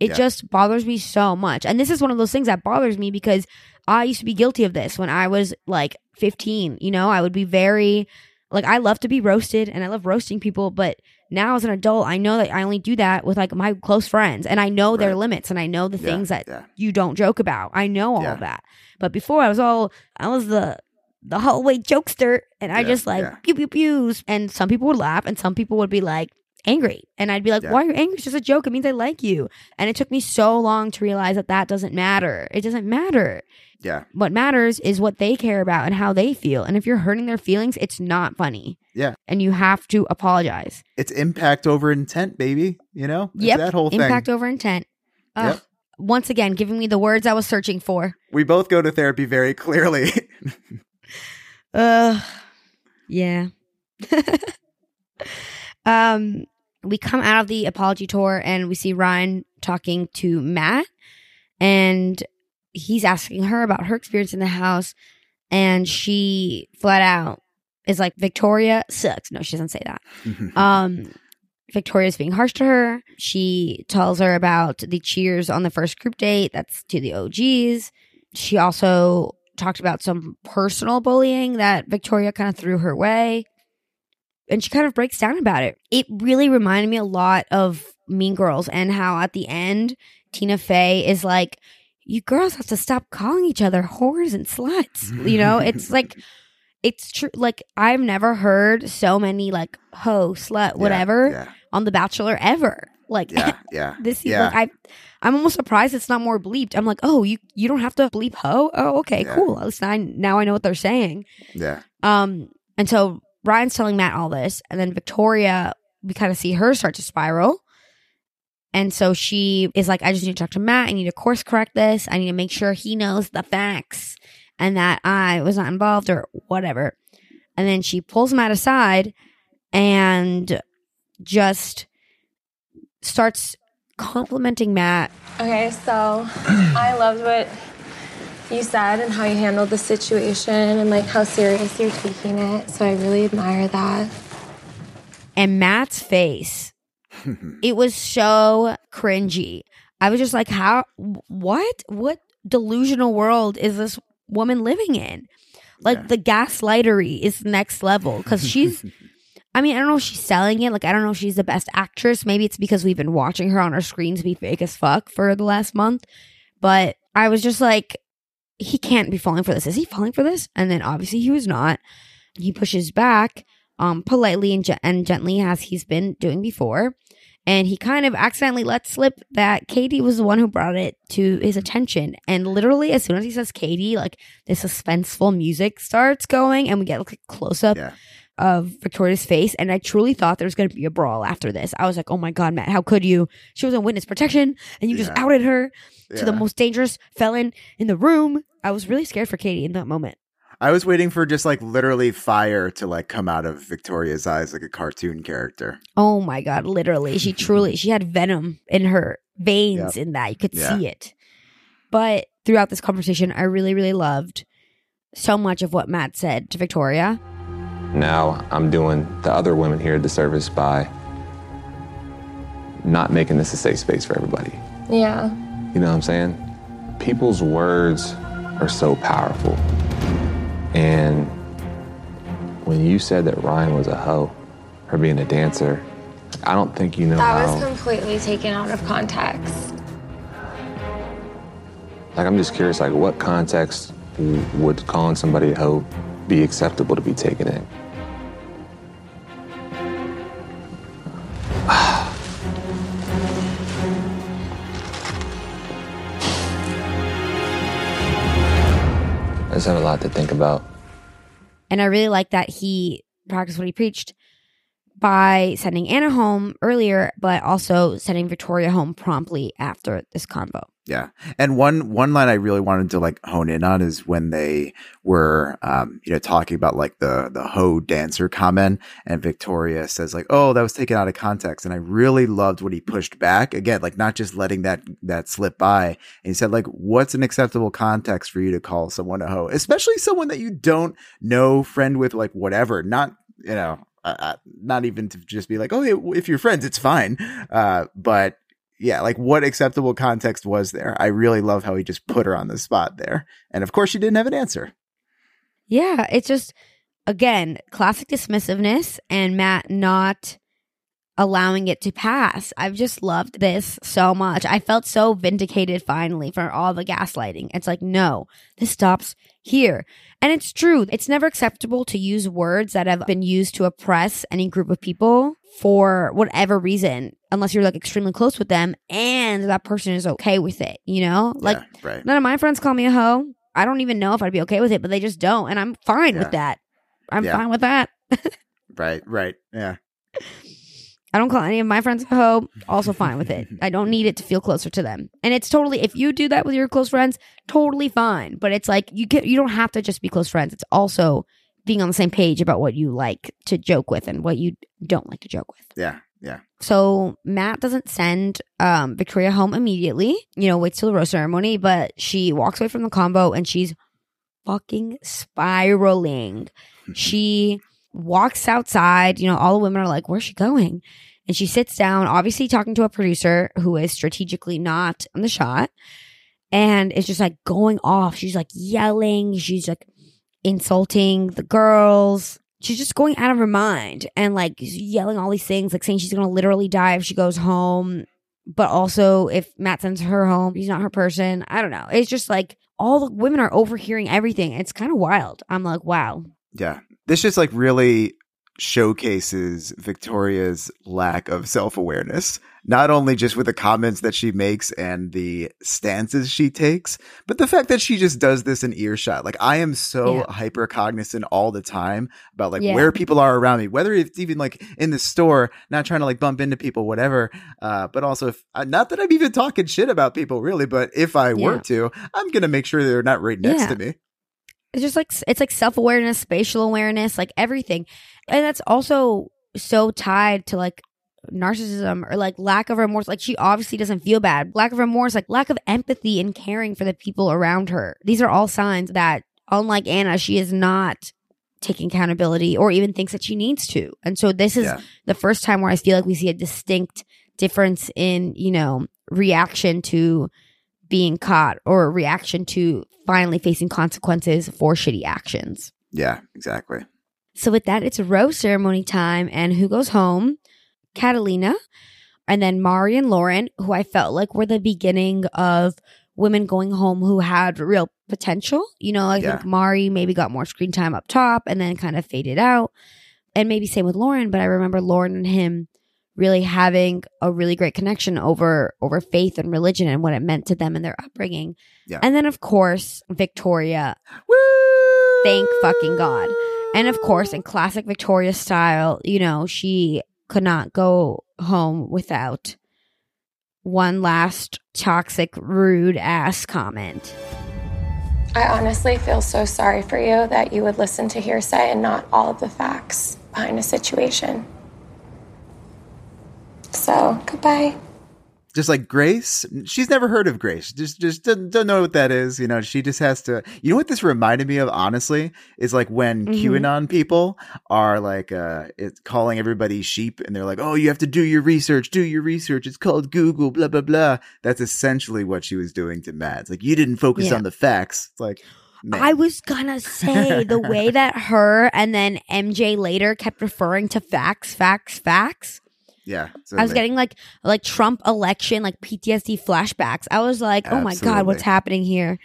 C: It
B: Yeah.
C: just bothers me so much. And this is one of those things that bothers me because I used to be guilty of this when I was like 15. You know, I would be very, like, I love to be roasted and I love roasting people. But now as an adult, I know that I only do that with like my close friends and I know their limits and I know the
B: Yeah,
C: things that
B: yeah.
C: you don't joke about. I know all that. But before I was all, I was the, the hallway jokester and I just like pew pew pews. And some people would laugh and some people would be like, angry and i'd be like
B: Yeah.
C: why are you angry it's just a joke it means i like you and it took me so long to realize that that doesn't matter it doesn't matter
B: Yeah.
C: what matters is what they care about and how they feel and if you're hurting their feelings it's not funny
B: Yeah.
C: and you have to apologize
B: It's impact over intent, baby. You know? It's
C: yep
B: that whole thing.
C: impact over intent Ugh.
B: Yep.
C: once again giving me the words i was searching for
B: we both go to therapy very clearly.
C: uh yeah um we come out of the apology tour and we see ryan talking to matt and he's asking her about her experience in the house and she flat out is like victoria sucks. No she doesn't say that. Um victoria's being harsh to her. She tells her about the cheers on the first group date. That's to the og's she also talked about some personal bullying that victoria kind of threw her way and she kind of breaks down about it it really reminded me a lot of mean girls and how at the end tina fey is like you girls have to stop calling each other whores and sluts you know it's like it's true like i've never heard so many like ho slut whatever
B: Yeah.
C: on the bachelor ever Like,
B: Yeah, yeah.
C: this
B: yeah.
C: like I, I'm almost surprised it's not more bleeped. I'm like, oh, you you don't have to bleep ho. Oh, okay,
B: Yeah.
C: cool. At least I now I know what they're saying.
B: yeah.
C: Um, and so Ryan's telling Matt all this, and then Victoria, we kind of see her start to spiral. And so she is like, I just need to talk to Matt. I need to course correct this. I need to make sure he knows the facts and that I was not involved or whatever. And then she pulls Matt aside and just starts complimenting Matt.
D: Okay, so I loved what you said and how you handled the situation and like how serious you're taking it. So I really admire that.
C: And Matt's face, it was so cringy. I was just like, how, what, what delusional world is this woman living in? Like the gaslightery is next level because she's, I mean, I don't know if she's selling it. Like, I don't know if she's the best actress. Maybe it's because we've been watching her on our screens be fake as fuck for the last month. But I was just like, he can't be falling for this. Is he falling for this? And then obviously he was not. He pushes back um, politely and, ge- and gently as he's been doing before. And he kind of accidentally let slip that Katie was the one who brought it to his attention. And literally, as soon as he says Katie, like the suspenseful music starts going, and we get like a close up
B: Yeah.
C: Of Victoria's face. And I truly thought there was going to be a brawl after this. I was like, oh my God, Matt, how could you? She was in witness protection, and you just
B: Yeah.
C: outed her to the
B: Yeah.
C: most dangerous felon in the room. I was really scared for Katie in that moment.
B: I was waiting for just like literally fire to like come out of Victoria's eyes like a cartoon character.
C: Oh my god, literally. She truly she had venom in her veins in that. You could
B: Yeah.
C: see it. But throughout this conversation, I really, really loved so much of what Matt said to Victoria.
G: Now I'm doing the other women here a disservice by not making this a safe space for everybody.
D: Yeah.
G: You know what I'm saying? People's words are so powerful. And when you said that Ryan was a hoe her being a dancer, I don't think you know
D: That
G: how.
D: was completely taken out of context.
G: like, I'm just curious, like, what context would calling somebody a hoe be acceptable to be taken in? I just have a lot to think about.
C: And I really like that he practiced what he preached by sending Anna home earlier, but also sending Victoria home promptly after this convo.
B: Yeah. And one one line I really wanted to like hone in on is when they were um, you know, talking about like the the ho dancer comment and Victoria says like, "Oh, that was taken out of context." And I really loved what he pushed back. Again, like not just letting that that slip by. And he said like, "What's an acceptable context for you to call someone a hoe, especially someone that you don't know, friend with, like whatever, not, you know, uh, uh, not even to just be like, oh, if you're friends, it's fine. Uh, but yeah, like what acceptable context was there? I really love how he just put her on the spot there. And of course, she didn't have an answer.
C: Yeah, it's just again classic dismissiveness and Matt not allowing it to pass. I've just loved this so much. I felt so vindicated finally for all the gaslighting. It's like, no, this stops here. And it's true. It's never acceptable to use words that have been used to oppress any group of people for whatever reason, unless you're like extremely close with them and that person is okay with it, you know? Like
B: Yeah, right.
C: None of my friends call me a hoe. I don't even know if I'd be okay with it, but they just don't. And I'm fine
B: Yeah.
C: with that. I'm
B: Yeah.
C: fine with that.
B: Right, right. Yeah.
C: I don't call any of my friends a hoe. Also fine with it. I don't need it to feel closer to them. And it's totally if you do that with your close friends, totally fine. But it's like you can you don't have to just be close friends. It's also being on the same page about what you like to joke with and what you don't like to joke with.
B: Yeah. Yeah.
C: So Matt doesn't send um, Victoria home immediately. You know, waits till the rose ceremony, but she walks away from the combo and she's fucking spiraling. she walks outside. You know, all the women are like, "Where's she going?" And she sits down, obviously talking to a producer who is strategically not on the shot, and it's just like going off. She's like yelling. She's like insulting the girls. She's just going out of her mind and like yelling all these things, like saying she's gonna literally die if she goes home. But also, if Matt sends her home, he's not her person. I don't know. It's just like all the women are overhearing everything. It's kind of wild. I'm like, wow.
B: Yeah. This just like really showcases Victoria's lack of self awareness, not only just with the comments that she makes and the stances she takes, but the fact that she just does this in earshot. Like, I am so
C: Yeah.
B: hyper cognizant all the time about like
C: Yeah.
B: where people are around me, whether it's even like in the store, not trying to like bump into people, whatever. Uh, but also, if, uh, not that I'm even talking shit about people really, but if I were to, I'm going to make sure they're not right next
C: Yeah.
B: to me.
C: It's just like it's like self-awareness spatial awareness like everything. And that's also so tied to like narcissism or like lack of remorse. Like she obviously doesn't feel bad. Lack of remorse like lack of empathy and caring for the people around her. These are all signs that unlike anna she is not taking accountability or even thinks that she needs to. And so this is
B: Yeah.
C: the first time where i feel like we see a distinct difference in you know reaction to being caught or a reaction to finally facing consequences for shitty actions.
B: Yeah, exactly.
C: So with that, it's rose ceremony time, and who goes home? Catalina, and then Mari and Lauren, who I felt like were the beginning of women going home who had real potential. You know, I
B: Yeah.
C: think Mari maybe got more screen time up top and then kind of faded out. And maybe same with Lauren, but I remember Lauren and him really having a really great connection over over faith and religion and what it meant to them and their upbringing.
B: Yeah.
C: And then of course, Victoria
B: Woo!
C: Thank fucking God. And of course, in classic Victoria style, you know, she could not go home without one last toxic, rude ass comment.
D: I honestly feel so sorry for you that you would listen to hearsay and not all of the facts behind a situation. So, goodbye.
B: just like Grace, she's never heard of Grace. Just just doesn't, don't know what that is. You know, she just has to. You know what this reminded me of, honestly, is like when
C: Mhm.
B: QAnon people are like uh it's calling everybody sheep, and they're like, "Oh, you have to do your research. Do your research. It's called Google." Blah blah blah. That's essentially what she was doing to Matt. Like you didn't focus
C: Yeah.
B: on the facts. It's like. man.
C: I was gonna say the way that her and then MJ later kept referring to facts, facts, facts.
B: Yeah.
C: I was getting like like Trump election like PTSD flashbacks. I was like, oh my god, what's happening here?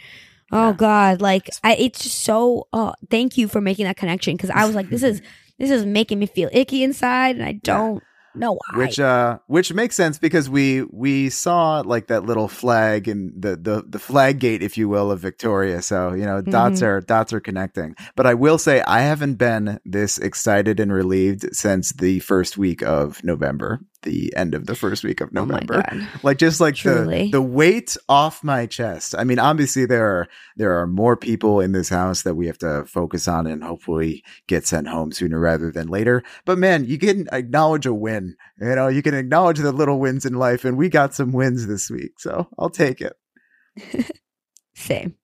C: Oh
B: Yeah.
C: god, like I, it's just so. Oh, thank you for making that connection because I was like, this is this is making me feel icky inside, and I don't why.
B: which uh which makes sense because we we saw like that little flag and the the the flag gate if you will of Victoria so you know dots
C: Mhm.
B: are dots are connecting but I will say I haven't been this excited and relieved since the first week of November the end of the first week of
C: oh
B: November.
C: God,
B: like just like
C: Truly.
B: the the weight off my chest. I mean obviously there are there are more people in this house that we have to focus on and hopefully get sent home sooner rather than later. But man you can acknowledge a win. You know you can acknowledge the little wins in life and we got some wins this week so i'll take it.
C: Same.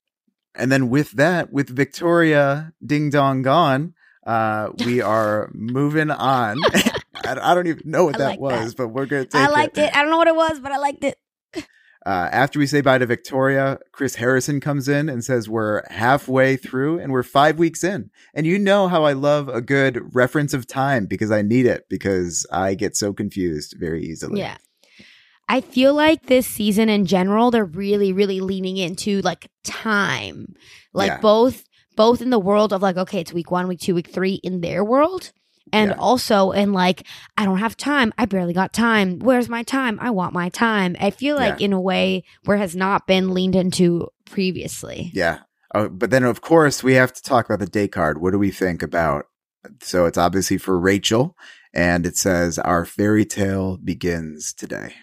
B: and then with that with victoria ding dong gone uh we are moving on I, I don't even know what
C: I
B: that
C: like
B: was
C: that.
B: but we're gonna take
C: I liked it. I don't know what it was, but I liked it.
B: Uh, after we say bye to Victoria, Chris Harrison comes in and says we're halfway through and we're five weeks in. And you know how I love a good reference of time because I need it because I get so confused very easily.
C: Yeah. I feel like this season in general, they're really, really leaning into like time. Like
B: Yeah.
C: both both in the world of like, okay, it's week one, week two, week three in their world. And
B: Yeah.
C: also in like, I don't have time. I barely got time. Where's my time? I want my time. I feel like
B: Yeah.
C: in a way where it has not been leaned into previously.
B: Yeah. Oh, but then, of course, we have to talk about the day card. What do we think about? So it's obviously for Rachel, and it says our fairy tale begins today.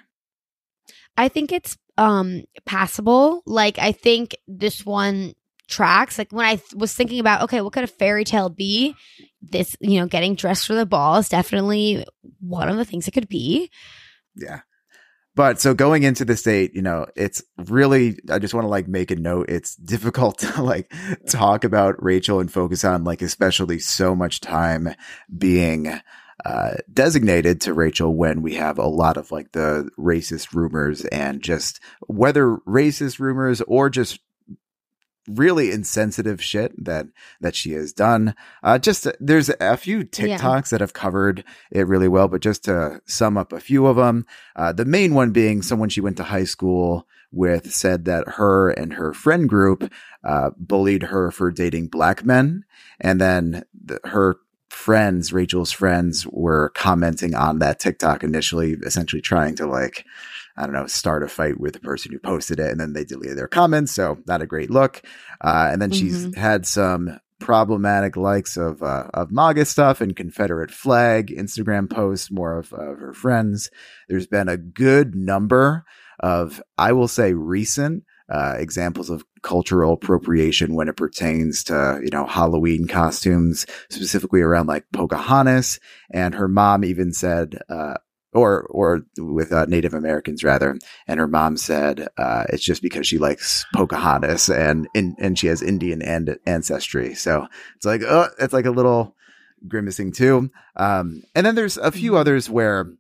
C: I think it's um passable. Like I think this one tracks. Like when I th- was thinking about, okay, what could a fairy tale be? This, you know, getting dressed for the ball is definitely one of the things it could be.
B: Yeah. But so going into this date, you know, it's really, I just want to like make a note. It's difficult to like talk about Rachel and focus on like, especially so much time being, uh, designated to Rachel when we have a lot of like the racist rumors and just whether racist rumors or just really insensitive shit that that she has done. Uh, just there's a few
C: Yeah.
B: TikToks that have covered it really well, but just to sum up a few of them, uh, the main one being someone she went to high school with said that her and her friend group uh, bullied her for dating black men, and then the, her friends, Rachel's friends, were commenting on that TikTok initially, essentially trying to like, I don't know, start a fight with the person who posted it, and then they deleted their comments. So not a great look. Uh, and then mm-hmm. she's had some problematic likes of uh, of MAGA stuff and Confederate flag Instagram posts, more of, of her friends. There's been a good number of, I will say, recent uh, examples of cultural appropriation when it pertains to, you know, Halloween costumes, specifically around like Pocahontas. And her mom even said, uh, or, or with uh, Native Americans rather. And her mom said, uh, it's just because she likes Pocahontas and, in, and she has Indian and ancestry. So it's like, oh, it's like a little grimacing too. Um, and then there's a few others where,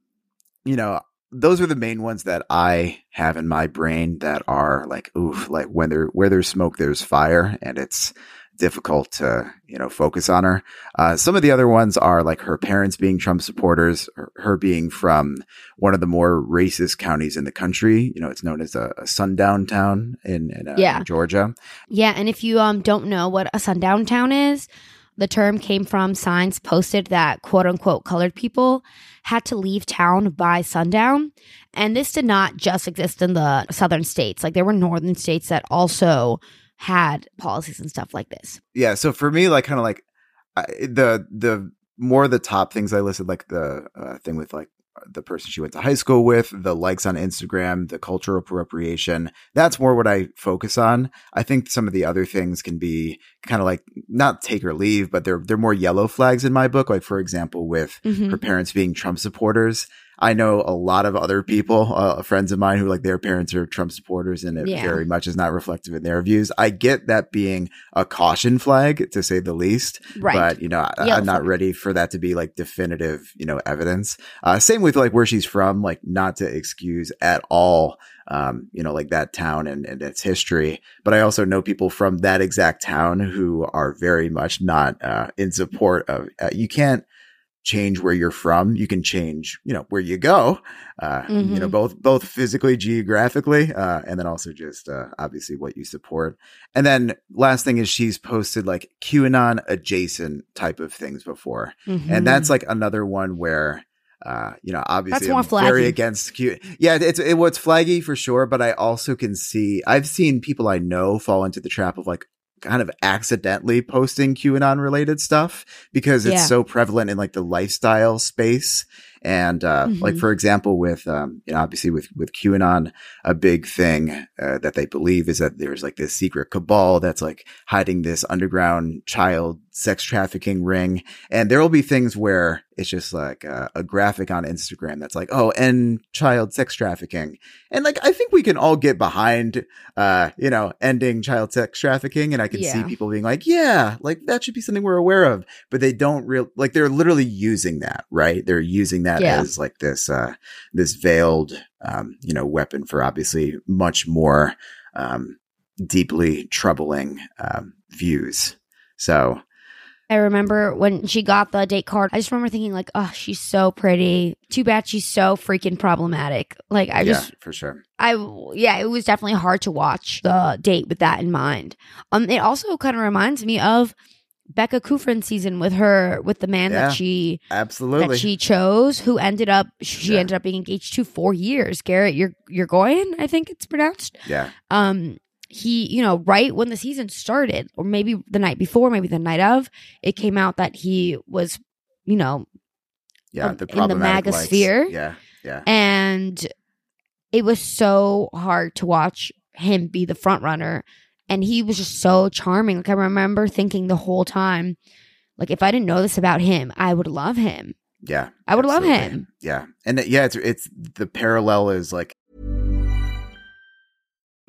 B: you know, those are the main ones that I have in my brain that are like, oof, like when there, where there's smoke, there's fire. And it's difficult to, you know, focus on her. Uh, some of the other ones are like her parents being Trump supporters, her being from one of the more racist counties in the country. You know, it's known as a, a sundown town in, in, uh, yeah. in Georgia.
C: Yeah. And if you um, don't know what a sundown town is, the term came from signs posted that quote unquote colored people had to leave town by sundown. And this did not just exist in the southern states. Like there were northern states that also had policies and stuff like this.
B: Yeah. So for me, like kind of like I, the, the more the top things I listed, like the uh, thing with like the person she went to high school with, the likes on Instagram, the cultural appropriation. That's more what I focus on. I think some of the other things can be kind of like not take or leave, but they're they're more yellow flags in my book. Like for example, with mm-hmm. her parents being Trump supporters. I know a lot of other people, uh, friends of mine who like their parents are Trump supporters and it yeah. very much is not reflective in their views. I get that being a caution flag to say the least, right. but you know, I, am not ready for that to be like definitive, you know, evidence. Uh, same with like where she's from, like not to excuse at all um, you know, like that town and, and its history. But I also know people from that exact town who are very much not uh, in support of. Uh, you can't change where you're from. You can change, you know, where you go. Uh, mm-hmm. You know, mm-hmm. both both physically, geographically, uh, and then also just uh, obviously what you support. And then last thing is she's posted like QAnon adjacent type of things before, mm-hmm. and that's like another one where. Uh, you know, obviously, I'm very against Q. Yeah, it's it, what's flaggy for sure, but I also can see I've seen people I know fall into the trap of like, kind of accidentally posting QAnon related stuff because it's yeah. so prevalent in like the lifestyle space. And, uh, mm-hmm. like, for example, with, um, you know, obviously with, with QAnon, a big thing, uh, that they believe is that there's like this secret cabal that's like hiding this underground child sex trafficking ring. And there will be things where it's just like a, a, graphic on Instagram that's like, oh, end child sex trafficking. And like, I think we can all get behind, uh, you know, ending child sex trafficking. And I can yeah. see people being like, yeah, like that should be something we're aware of. But they don't real, like they're literally using that, right? They're using that yeah. as like this, uh, this veiled, um, you know, weapon for obviously much more, um, deeply troubling, um, views. So,
C: I remember when she got the date card, I just remember thinking like, oh, she's so pretty. Too bad she's so freaking problematic. Like I just
B: for sure.
C: I yeah, it was definitely hard to watch the date with that in mind. Um it also kind of reminds me of Becca Kufrin season with her with the man yeah, that she
B: absolutely
C: that she chose, who ended up she yeah. ended up being engaged to four years. Garrett, you're you're going, I think it's pronounced.
B: Yeah.
C: Um he, you know, right when the season started, or maybe the night before, maybe the night of, it came out that he was, you know,
B: yeah, the in the MAGA
C: sphere.
B: Yeah, yeah.
C: And it was so hard to watch him be the front runner. And he was just so charming. Like I remember thinking the whole time, like if I didn't know this about him, I would love him.
B: Yeah.
C: I would absolutely. love him.
B: Yeah. And uh, yeah, it's it's the parallel is like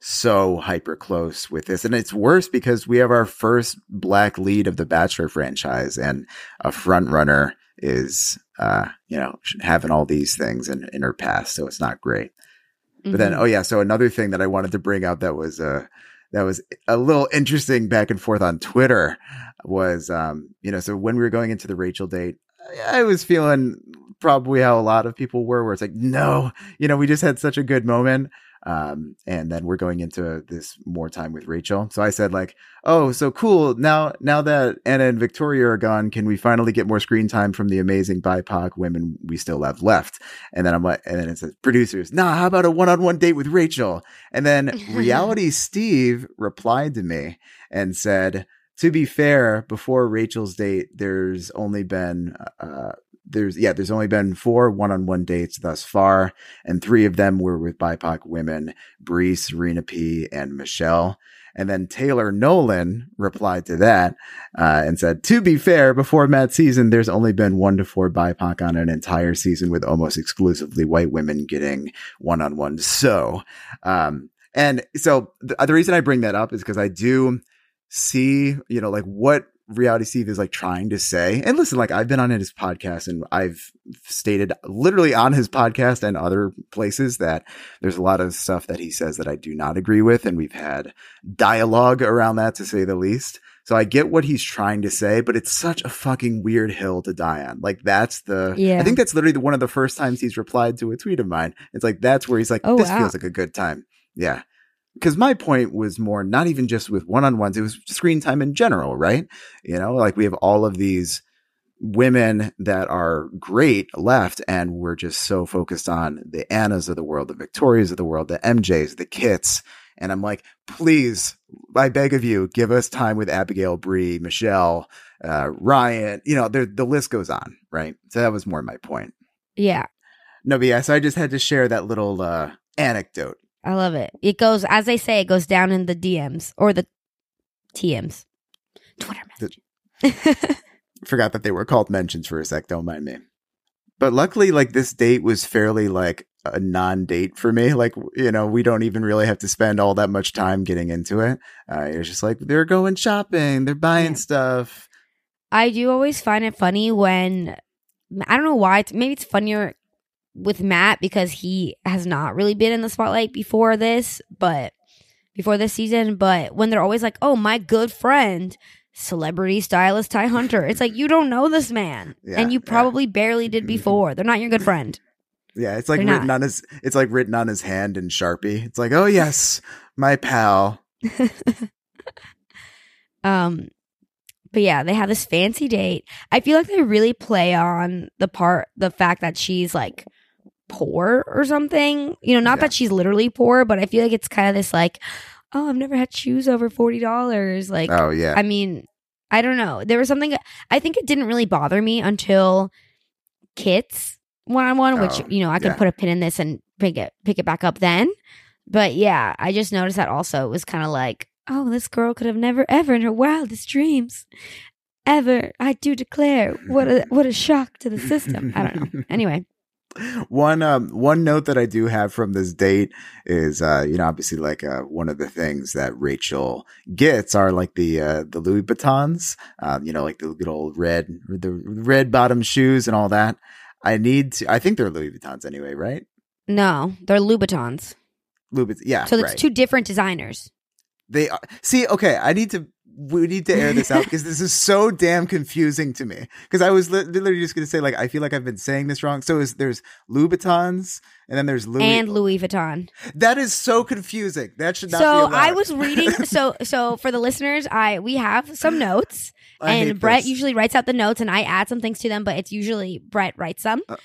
B: so hyper close with this. And it's worse because we have our first black lead of the Bachelor franchise and a front runner is, uh, you know, having all these things in, in her past. So it's not great. Mm-hmm. But then, oh yeah. So another thing that I wanted to bring out that was, uh, that was a little interesting back and forth on Twitter was, um, you know, so when we were going into the Rachel date, I was feeling probably how a lot of people were, where it's like, no, you know, we just had such a good moment. Um, and then we're going into this more time with Rachel. So I said like, oh, so cool. Now, now that Anna and Victoria are gone, can we finally get more screen time from the amazing BIPOC women we still have left? And then I'm like, and then it says producers, nah, how about a one-on-one date with Rachel? And then reality Steve replied to me and said, to be fair, before Rachel's date, there's only been uh, there's yeah, there's only been four one-on-one dates thus far, and three of them were with BIPOC women: Bree, Serena P, and Michelle. And then Taylor Nolan replied to that uh, and said, "To be fair, before Matt's season, there's only been one to four BIPOC on an entire season, with almost exclusively white women getting one-on-one." So, um, and so the, the reason I bring that up is because I do see, you know, like what reality Steve is like trying to say. And listen, like I've been on his podcast and I've stated literally on his podcast and other places that there's a lot of stuff that he says that I do not agree with. And we've had dialogue around that to say the least. So I get what he's trying to say, but it's such a fucking weird hill to die on. Like that's the, yeah. I think that's literally the, one of the first times he's replied to a tweet of mine. It's like, that's where he's like, oh, this wow. feels like a good time. Yeah because my point was more not even just with one-on-ones it was screen time in general right? You know like we have all of these women that are great left and we're just so focused on the annas of the world the victorias of the world the mjs the kits and i'm like please i beg of you give us time with abigail Bree, michelle uh, ryan you know the list goes on right? So that was more my point.
C: Yeah.
B: No but yeah so i just had to share that little uh, anecdote
C: I love it. It goes, as they say, it goes down in the DMs or the TMs. Twitter
B: message. Forgot that they were called mentions for a sec. Don't mind me. But luckily, like this date was fairly like a non-date for me. Like you know, we don't even really have to spend all that much time getting into it. Uh, it's just like they're going shopping, they're buying yeah. stuff.
C: I do always find it funny when I don't know why. It's, maybe it's funnier with Matt because he has not really been in the spotlight before this, but before this season. But when they're always like, "Oh, my good friend." Celebrity stylist Ty Hunter. It's like you don't know this man, yeah, and you probably yeah. barely did before. They're not your good friend.
B: Yeah, it's like They're written not. on his. It's like written on his hand in Sharpie. It's like, oh yes, my pal.
C: um, but yeah, they have this fancy date. I feel like they really play on the part, the fact that she's like poor or something. You know, not yeah. that she's literally poor, but I feel like it's kind of this like, oh, I've never had shoes over forty dollars. Like,
B: oh yeah.
C: I mean, I don't know. There was something. I think it didn't really bother me until Kits one on one, which oh, you know I could yeah. put a pin in this and pick it pick it back up then. But yeah, I just noticed that also it was kind of like, oh, this girl could have never ever in her wildest dreams ever. I do declare, what a what a shock to the system. I don't know. Anyway
B: one um one note that I do have from this date is uh you know obviously like uh one of the things that Rachel gets are like the uh the Louis Vuittons um you know like the good old red the red bottom shoes and all that. I need to I think they're Louis Vuittons anyway right?
C: No they're Louboutins
B: Louis yeah
C: so it's
B: right.
C: two different designers.
B: They are, see okay I need to we need to air this out because this is so damn confusing to me. Because I was li- literally just going to say, like, I feel like I've been saying this wrong. So is, there's Louboutins and then there's Louis
C: and Louis Vuitton.
B: That is so confusing. That should not.
C: So I was reading. So so for the listeners, I we have some notes, and Brett this. usually writes out the notes, and I add some things to them, but it's usually Brett writes them. Uh,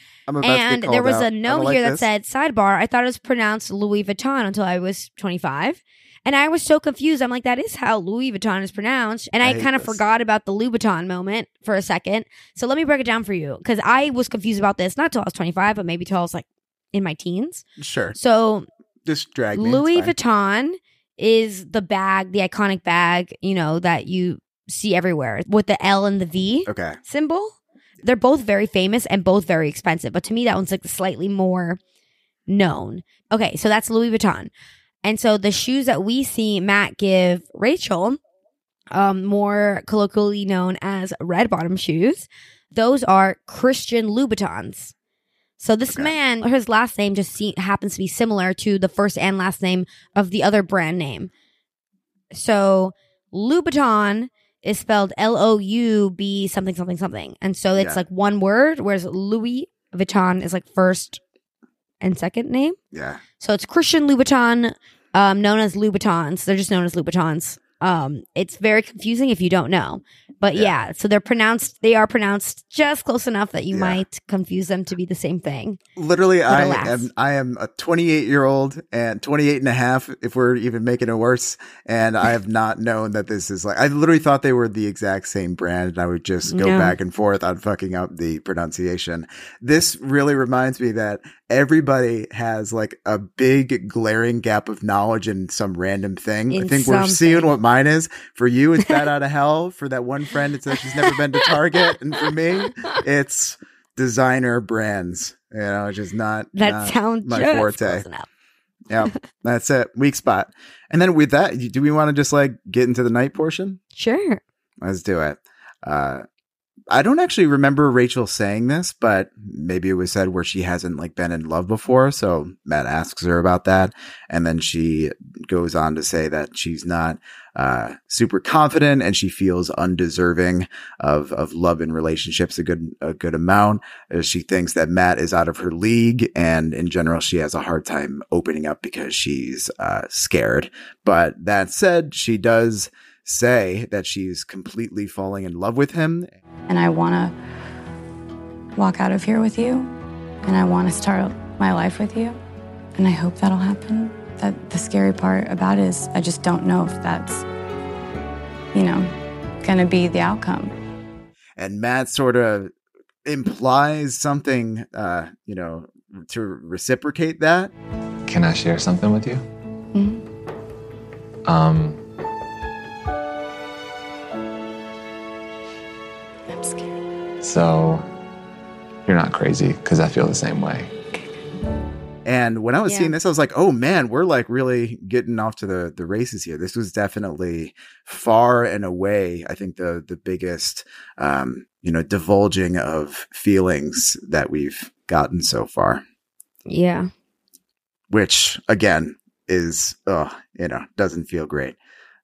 C: and there was
B: out.
C: a note
B: like
C: here
B: this.
C: that said sidebar. I thought it was pronounced Louis Vuitton until I was 25. And I was so confused. I'm like, that is how Louis Vuitton is pronounced. And I, I kind of forgot about the Louboutin moment for a second. So let me break it down for you because I was confused about this, not till I was 25, but maybe till I was like in my teens.
B: Sure.
C: So
B: just drag me.
C: Louis Vuitton is the bag, the iconic bag, you know, that you see everywhere with the L and the V
B: okay.
C: symbol. They're both very famous and both very expensive. But to me, that one's like slightly more known. Okay, so that's Louis Vuitton. And so the shoes that we see Matt give Rachel, um, more colloquially known as red bottom shoes, those are Christian Louboutins. So this man, his last name just happens to be similar to the first and last name of the other brand name. So Louboutin is spelled L O U B something something something, and so it's
B: Yeah.
C: like one word. Whereas Louis Vuitton is like first and second name.
B: Yeah.
C: So it's Christian Louboutin, um, known as Louboutins. They're just known as Louboutins. Um, it's very confusing if you don't know, but yeah. so they're pronounced. They are pronounced just close enough that you might confuse them to be the same thing.
B: Literally,
C: But
B: I
C: alas.
B: am I am a 28 year old and 28 and a half, if we're even making it worse. And I have not known that this is like, I literally thought they were the exact same brand and I would just go
J: No.
B: back and forth on fucking up the pronunciation. This really reminds me that everybody has like a big glaring gap of knowledge in some random thing. I
J: In
B: think we're seeing what mine is. For you, it's Bat Out of Hell. For that one friend, it's that she's never been to Target. And for me, it's designer brands. You know, it's just not
C: That
B: not
C: sounds
B: my forte. yeah, that's it. Weak spot. And then with that, do we want to just like get into the night portion?
C: Sure.
B: Let's do it. Uh, I don't actually remember Rachel saying this, but maybe it was said where she hasn't like been in love before. So Matt asks her about that. And then she goes on to say that she's not, uh, super confident and she feels undeserving of, of love and relationships a good, a good amount. Uh, She thinks that Matt is out of her league. And in general, she has a hard time opening up because she's, uh, scared. But that said, she does say that she's completely falling in love with him
F: And I want to walk out of here with you. And I want to start my life with you. And I hope that'll happen. That the scary part about it is I just don't know if that's, you know, going to be the outcome.
B: and Matt sort of implies something, uh, you know, to reciprocate that.
G: Can I share something with you?
F: Mm-hmm.
G: Um, so you're not crazy because I feel the same way.
B: And when I was
F: Yeah.
B: seeing this, I was like, "Oh man, we're like really getting off to the the races here." This was definitely far and away, I think the the biggest, um, you know, divulging of feelings that we've gotten so far.
C: Yeah.
B: which again is oh you know doesn't feel great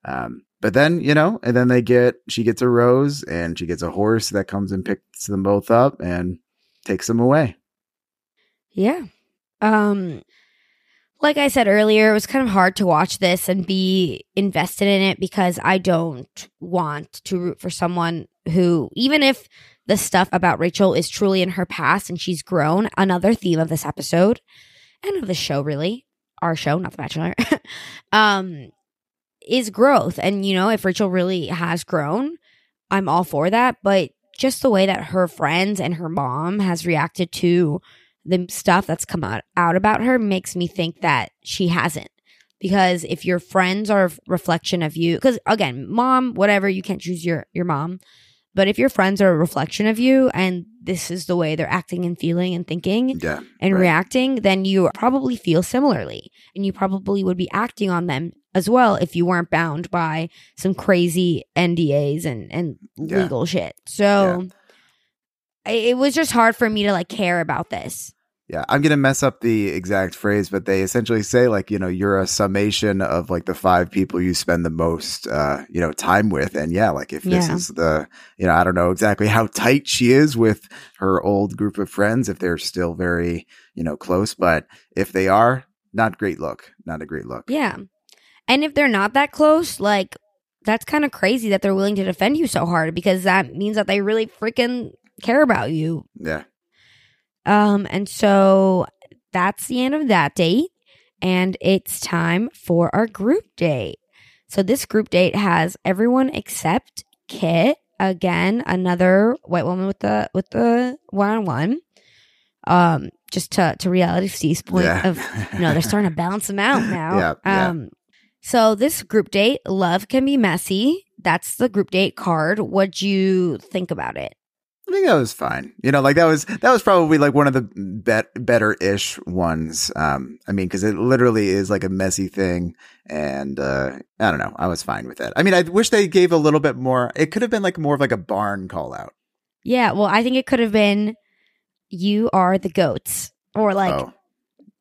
B: um but then you know and then they get she gets a rose and she gets a horse that comes and them both up and takes them away
C: Yeah. Um like I said earlier, it was kind of hard to watch this and be invested in it because I don't want to root for someone who even if the stuff about Rachel is truly in her past and she's grown, another theme of this episode and of the show really, our show, not the bachelor. um is growth. And you know, if Rachel really has grown, I'm all for that, but just the way that her friends and her mom has reacted to the stuff that's come out, out about her makes me think that she hasn't. Because if your friends are a reflection of you, because again, mom, whatever, you can't choose your, your mom. But if your friends are a reflection of you and this is the way they're acting and feeling and thinking
B: yeah
C: and
B: right.
C: reacting, then you probably feel similarly. And you probably would be acting on them as well if you weren't bound by some crazy NDAs and, and
B: Yeah.
C: legal shit. So I it was just hard for me to like care about this.
B: Yeah i'm gonna mess up the exact phrase but they essentially say like you know you're a summation of like the five people you spend the most uh you know time with and yeah like if this is the you know i don't know exactly how tight she is with her old group of friends if they're still very you know close but if they are not great look not a great look
C: Yeah. And if they're not that close, like that's kind of crazy that they're willing to defend you so hard because that means that they really freaking care about you.
B: yeah
C: Um and so that's the end of that date and it's time for our group date. So this group date has everyone except Kit, again another white woman with the with the one-on-one. Um just to to reality Steve's point
B: Yeah.
C: of you know they're starting to balance them out now.
B: Yeah, yeah.
C: Um so this group date, love can be messy. That's the group date card. What'd you think about it?
B: I think that was fine. You know, like that was that was probably like one of the bet, better ish ones. Um, I mean, because it literally is like a messy thing, and uh, I don't know. I was fine with it. I mean, I wish they gave a little bit more. It could have been like more of like a barn call out.
C: Yeah, well, I think it could have been you are the goats or like
B: Oh,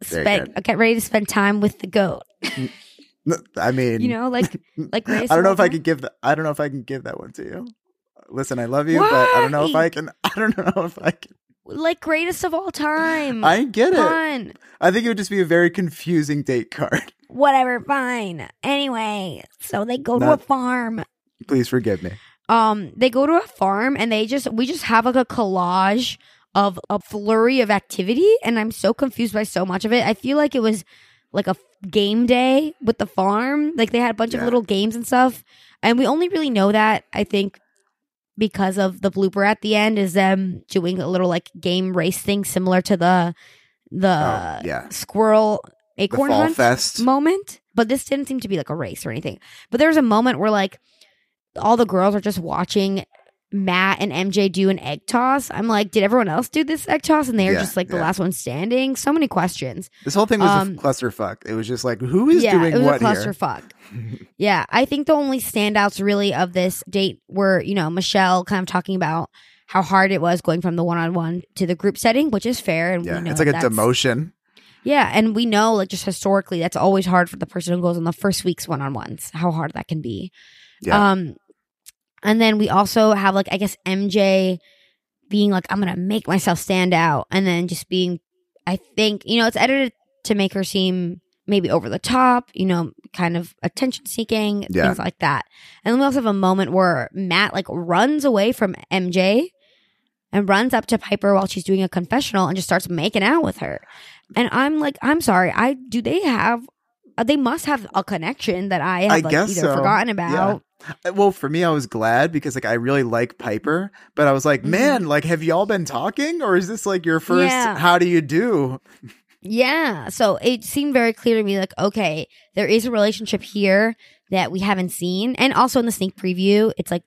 C: spend get ready to spend time with the goat.
B: I mean,
C: You know, like like
B: I don't know if I could give that. I don't know if I can give that one to you. Listen, I love you, but I don't know if I can. I don't know if I can.
C: like greatest of all time.
B: I get it.
C: Fun.
B: I think it would just be a very confusing date card.
C: Whatever, fine. Anyway, so they go to a farm.
B: Please forgive me.
C: Um, they go to a farm and they just we just have like a collage of a flurry of activity, and I'm so confused by so much of it. I feel like it was like a game day with the farm. Like they had a bunch of little games and stuff, and we only really know that I think because of the blooper at the end is them doing a little like game race thing similar to the the
B: Oh, yeah.
C: squirrel acorn hunt
B: Fest.
C: moment. But this didn't seem to be like a race or anything. But there was a moment where like all the girls are just watching Matt and MJ do an egg toss. I'm like, did everyone else do this egg toss? And they're
B: Yeah,
C: just like the
B: yeah.
C: last one standing. So many questions.
B: This whole thing was
C: Um,
B: a clusterfuck. It was just like, who is
C: yeah,
B: doing
C: it was
B: what
C: a clusterfuck. yeah, I think the only standouts really of this date were, you know, Michelle kind of talking about how hard it was going from the one on one to the group setting, which is fair. And
B: Yeah,
C: we know
B: it's like a demotion.
C: Yeah, and we know like just historically that's always hard for the person who goes on the first week's one on ones, how hard that can be.
B: Yeah.
C: Um and then we also have like I guess MJ being like, I'm gonna make myself stand out and then just being I think, you know, it's edited to make her seem maybe over the top, you know, kind of attention seeking,
B: Yeah.
C: things like that. And then we also have a moment where Matt like runs away from MJ and runs up to Piper while she's doing a confessional and just starts making out with her. And I'm like, I'm sorry, I do they have uh, they must have a connection that I have
B: I
C: like, either
B: so.
C: forgotten about.
B: Uh, Well, for me, I was glad because like I really like Piper, but I was like, man, like have y'all been talking, or is this like your first?
C: Mm-hmm. Yeah.
B: How do you do?
C: Yeah. So it seemed very clear to me like, okay, there is a relationship here that we haven't seen. And also in the sneak preview, it's like,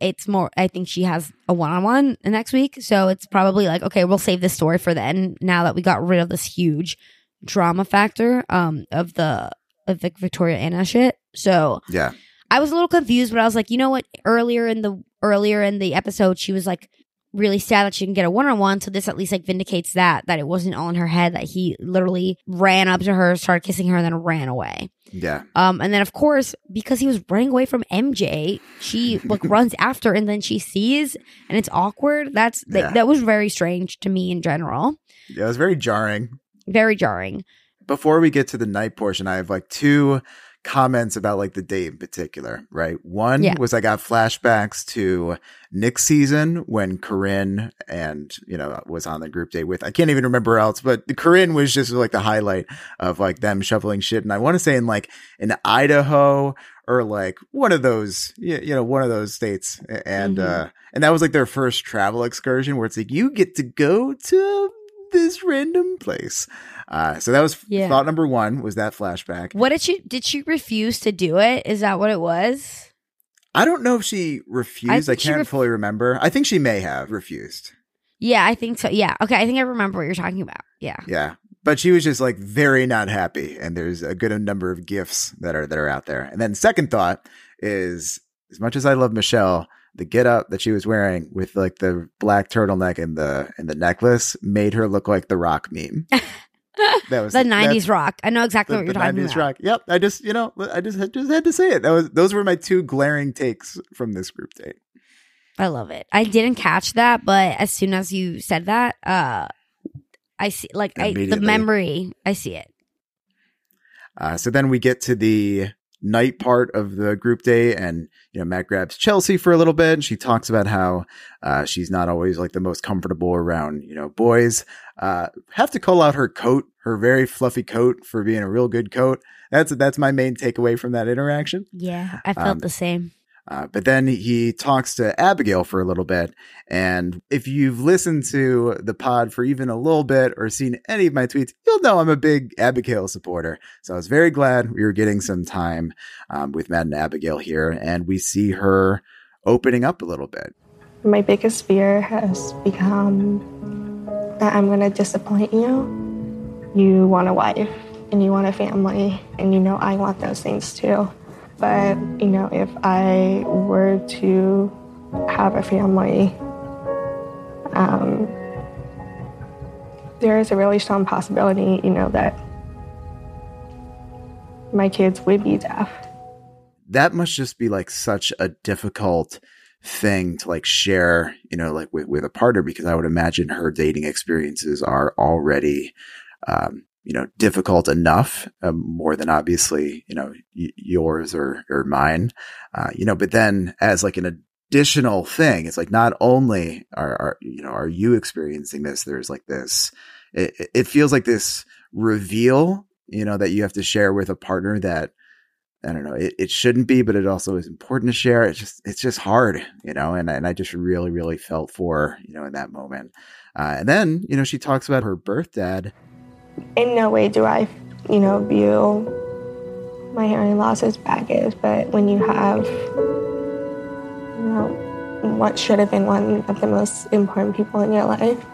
C: it's more, I think she has a one on one next week. So it's probably like, okay, we'll save this story for then now that we got rid of this huge drama factor um of the of the Victoria Anna shit. So
B: Yeah,
C: I was a little confused, but I was like, you know what? Earlier in the earlier in the episode, she was like really sad that she didn't get a one on one. So this at least like vindicates that that it wasn't all in her head that he literally ran up to her, started kissing her, and then ran away.
B: yeah,
C: Um, and then of course because he was running away from MJ, she like runs after, and then she sees, and it's awkward. That's that,
B: Yeah.
C: that was very strange to me in general.
B: yeah. It was very jarring.
C: Very jarring.
B: Before we get to the night portion, I have like two comments about like the date in particular, right? One
C: Yeah.
B: was I got flashbacks to Nick's season when Corinne and, you know, was on the group date with, I can't even remember else, but the Corinne was just like the highlight of like them shoveling shit. And I want to say in like in Idaho or like one of those, you know, one of those states. And,
C: Mhm.
B: uh, and that was like their first travel excursion where it's like, you get to go to this random place. Uh, so that was
C: Yeah.
B: thought number one was that flashback.
C: What did she did she refuse to do it? Is that what it was?
B: I don't know if she refused. I,
C: she
B: can't
C: ref-
B: fully remember. I think she may have refused.
C: Yeah, I think so. Yeah. Okay, I think I remember what you're talking about. Yeah.
B: Yeah. But she was just like very not happy. And there's a good number of gifts that are that are out there. And then second thought is as much as I love Michelle, the get up that she was wearing with like the black turtleneck and the and the necklace made her look like the rock meme. That was
C: the '90s rock. I know exactly what you're talking about.
B: the
C: talking
B: 90s
C: about.
B: rock. Yep. I just, you know, I just, I just had to say it. That was, those were my two glaring takes from this group date.
C: I love it. I didn't catch that, but as soon as you said that, uh, I see like I, the memory. I see it.
B: Uh, so then we get to the night part of the group day and, you know, Matt grabs Chelsea for a little bit and she talks about how, uh, she's not always like the most comfortable around, you know, boys. Uh, have to call out her coat, her very fluffy coat for being a real good coat. That's, that's my main takeaway from that interaction.
C: Yeah, I felt
B: Um,
C: the same.
B: Uh, but then he talks to Abigail for a little bit. And if you've listened to the pod for even a little bit or seen any of my tweets, you'll know I'm a big Abigail supporter. So I was very glad we were getting some time um, with Matt and Abigail here. And we see her opening up a little bit.
J: My biggest fear has become that I'm going to disappoint you. You want a wife and you want a family, and you know I want those things too. But, you know, if I were to have a family, um, there is a really strong possibility, you know, that my kids would be deaf.
B: That must just be like such a difficult thing to like share, you know, like with, with a partner, because I would imagine her dating experiences are already, um, you know, difficult enough, um, more than obviously, you know, y- yours or, or mine, uh, you know, but then as like an additional thing, it's like not only are, are you know, are you experiencing this, there's like this, it, it feels like this reveal, you know, that you have to share with a partner that, I don't know, it, it shouldn't be, but it also is important to share. It's just, it's just hard, you know, and, and I just really, really felt for, you know, in that moment. Uh, and then, you know, she talks about her birth dad.
J: In no way do I, you know, view my hearing loss as baggage, but when you have, you know, what should have been one of the most important people in your life,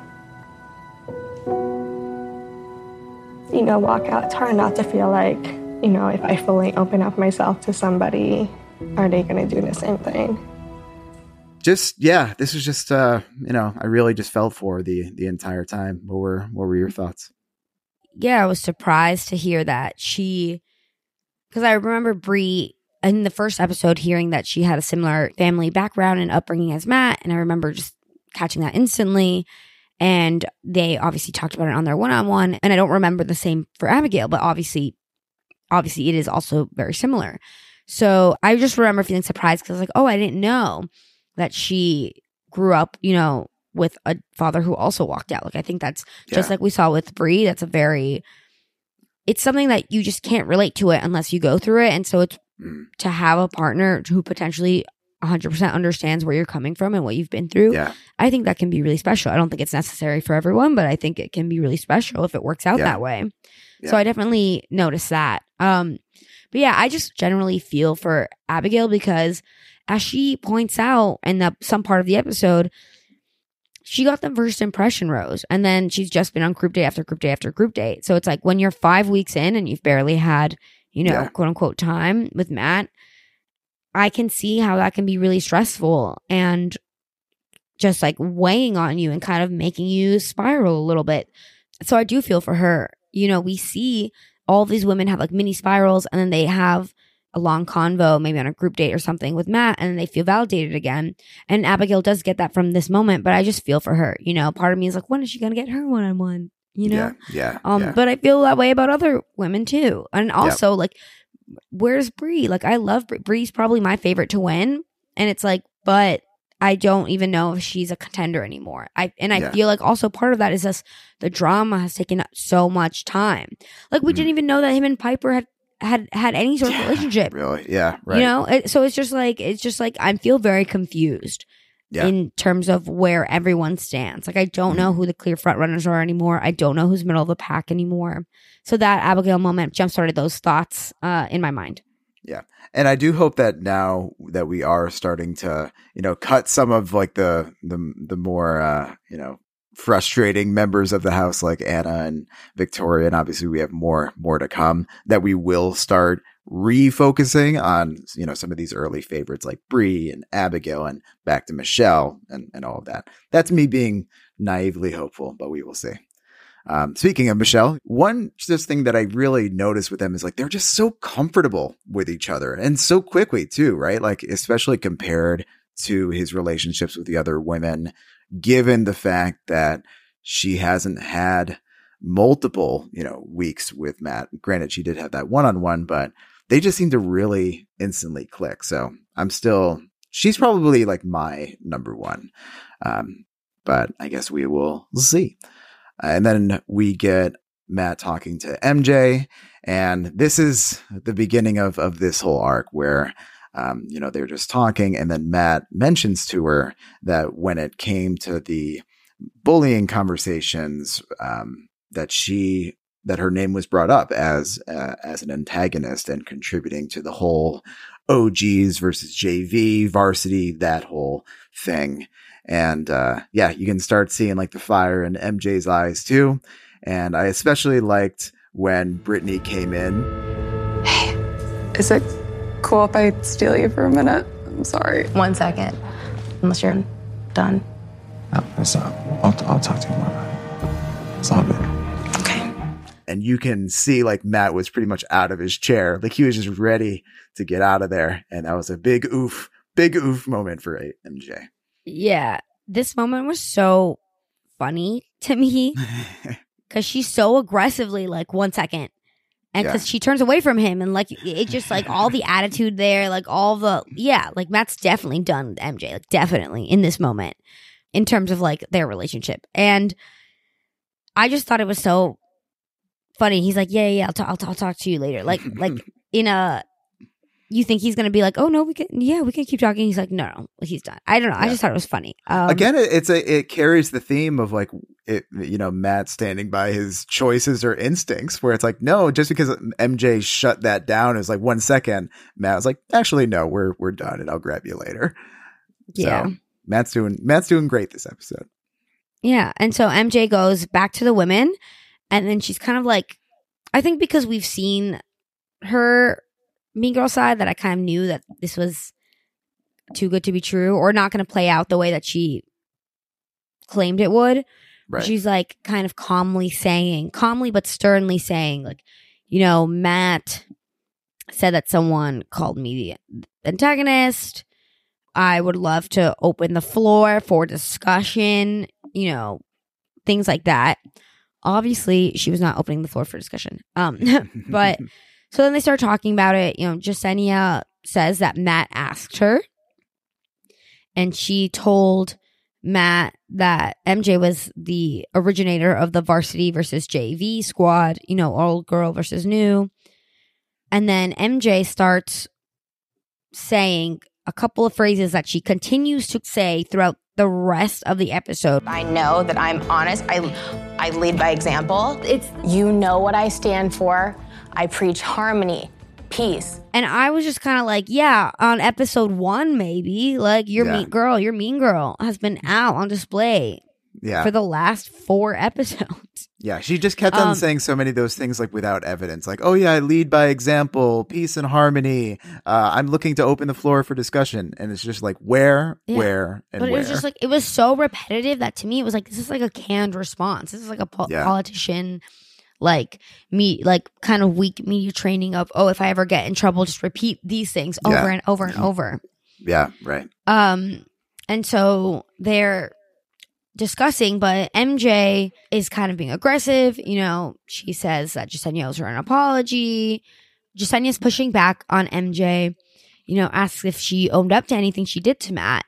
J: you know, walk out, it's hard not to feel like, you know, if I fully open up myself to somebody, are they going to do the same thing?
B: Just yeah, this was just uh, you know, I really just felt for the the entire time. What were what were your thoughts?
C: Yeah, I was surprised to hear that she because I remember Brie in the first episode hearing that she had a similar family background and upbringing as Matt, and I remember just catching that instantly. And they obviously talked about it on their one on one. And I don't remember the same for Abigail, but obviously, obviously it is also very similar. So I just remember feeling surprised because I was like, oh, I didn't know that she grew up, you know, with a father who also walked out. Like I think that's just like we saw with Brie. That's a very it's something that you just can't relate to it unless you go through it. And so it's
B: Mm.
C: to have a partner who potentially 100% understands where you're coming from and what you've been through.
B: Yeah.
C: I think that can be really special. I don't think it's necessary for everyone, but I think it can be really special if it works out
B: Yeah.
C: that way.
B: Yeah.
C: So I definitely noticed that. Um, but yeah, I just generally feel for Abigail because as she points out in the some part of the episode, she got the first impression rose and then she's just been on group date after group date after group date. So it's like when you're five weeks in and you've barely had, you know,
B: Yeah.
C: quote unquote time with Matt, I can see how that can be really stressful and just like weighing on you and kind of making you spiral a little bit. So I do feel for her. You know, we see all these women have like mini spirals and then they have a long convo, maybe on a group date or something with Matt, and they feel validated again. And Abigail does get that from this moment, but I just feel for her. You know, part of me is like, when is she going to get her one on one? You know?
B: Yeah. Yeah.
C: Um,
B: yeah.
C: but I feel that way about other women too. And also, like, where's Brie? Like, I love Brie. Brie's probably my favorite to win. And it's like, but I don't even know if she's a contender anymore. I and I
B: Yeah.
C: feel like also part of that is just the drama has taken so much time. Like we
B: Mm.
C: didn't even know that him and Piper had had had any sort of relationship.
B: really. Yeah. Right.
C: You know, it, so it's just like it's just like I feel very confused
B: Yeah.
C: in terms of where everyone stands. Like I don't know
B: Mm-hmm.
C: who the clear front runners are anymore. I don't know who's middle of the pack anymore. So that Abigail moment jump started those thoughts uh, in my mind.
B: Yeah. And I do hope that now that we are starting to, you know, cut some of like the the the more uh, you know, frustrating members of the house like Anna and Victoria and obviously we have more more to come that we will start refocusing on, you know, some of these early favorites like Bree and Abigail and back to Michelle and and all of that. That's me being naively hopeful, but we will see. Um, speaking of Michelle, one just thing that I really noticed with them is like they're just so comfortable with each other and so quickly too, right? Like especially compared to his relationships with the other women, given the fact that she hasn't had multiple, you know, weeks with Matt. Granted, she did have that one on one, but they just seem to really instantly click. So I'm still, she's probably like my number one. Um, but I guess we will see. And then we get Matt talking to MJ, and this is the beginning of of this whole arc where. Um, you know, they're just talking, and then Matt mentions to her that when it came to the bullying conversations, um, that she that her name was brought up as uh, as an antagonist and contributing to the whole OGs versus JV varsity that whole thing. And uh, yeah, you can start seeing like the fire in MJ's eyes too. And I especially liked when Brittany came in.
I: Is it cool if I steal you for a minute? I'm sorry.
H: One second, unless you're done.
G: Oh, no, it's not. I'll, I'll talk to you more. It's all good.
B: and you can see like Matt was pretty much out of his chair. Like he was just ready to get out of there. And that was a big oof, big oof moment for A- MJ.
C: Yeah. This moment was so funny to me because she's so aggressively like, one second. And
B: Yeah.
C: because she turns away from him and like it just like all the attitude there, like all the, yeah, like Matt's definitely done with MJ, like definitely in this moment in terms of like their relationship. And I just thought it was so funny. He's like, yeah, yeah, I'll, ta- I'll, ta- I'll talk to you later. Like, like in a, you think he's gonna be like, oh no, we can, yeah, we can keep talking. He's like, no, no, he's done. I don't know. I just thought it was funny. Um,
B: Again, it, it's a it carries the theme of like it, you know, Matt standing by his choices or instincts, where it's like, no, just because MJ shut that down is like one second, Matt was like, actually, no, we're we're done, and I'll grab you later.
C: Yeah.
B: So, Matt's doing Matt's doing great this episode.
C: Yeah. And so MJ goes back to the women and then she's kind of like I think because we've seen her mean girl side that I kind of knew that this was too good to be true or not going to play out the way that she claimed it would.
B: Right.
C: She's like kind of calmly saying, calmly but sternly saying like, you know, Matt said that someone called me the antagonist. I would love to open the floor for discussion, you know, things like that. Obviously, she was not opening the floor for discussion. Um, but so then they start talking about it. You know, Jessenia says that Matt asked her, and she told Matt that MJ was the originator of the varsity versus JV squad, you know, old girl versus new. And then MJ starts saying a couple of phrases that she continues to say throughout the rest of the episode.
E: I know that I'm honest. I I lead by example. It's you know what I stand for. I preach harmony, peace.
C: And I was just kind of like, yeah, on episode one, maybe. Like, your
B: Yeah.
C: mean girl, your mean girl has been out on display
B: Yeah.
C: for the last four episodes.
B: Yeah, she just kept on
C: Um,
B: saying so many of those things like without evidence. Like, oh yeah, I lead by example, peace and harmony. Uh, I'm looking to open the floor for discussion, and it's just like where,
C: Yeah.
B: where, and
C: but
B: where.
C: it was just like, it was so repetitive that to me, it was like, this is like a canned response. This is like a po-
B: Yeah.
C: politician, like, me, like, kind of weak media training of, oh, if I ever get in trouble, just repeat these things over
B: Yeah.
C: and over and over.
B: yeah, right.
C: Um, and so they're discussing, but MJ is kind of being aggressive. You know, she says that Jessenia owes her an apology. Jessenia's pushing back on MJ, you know, asks if she owned up to anything she did to Matt.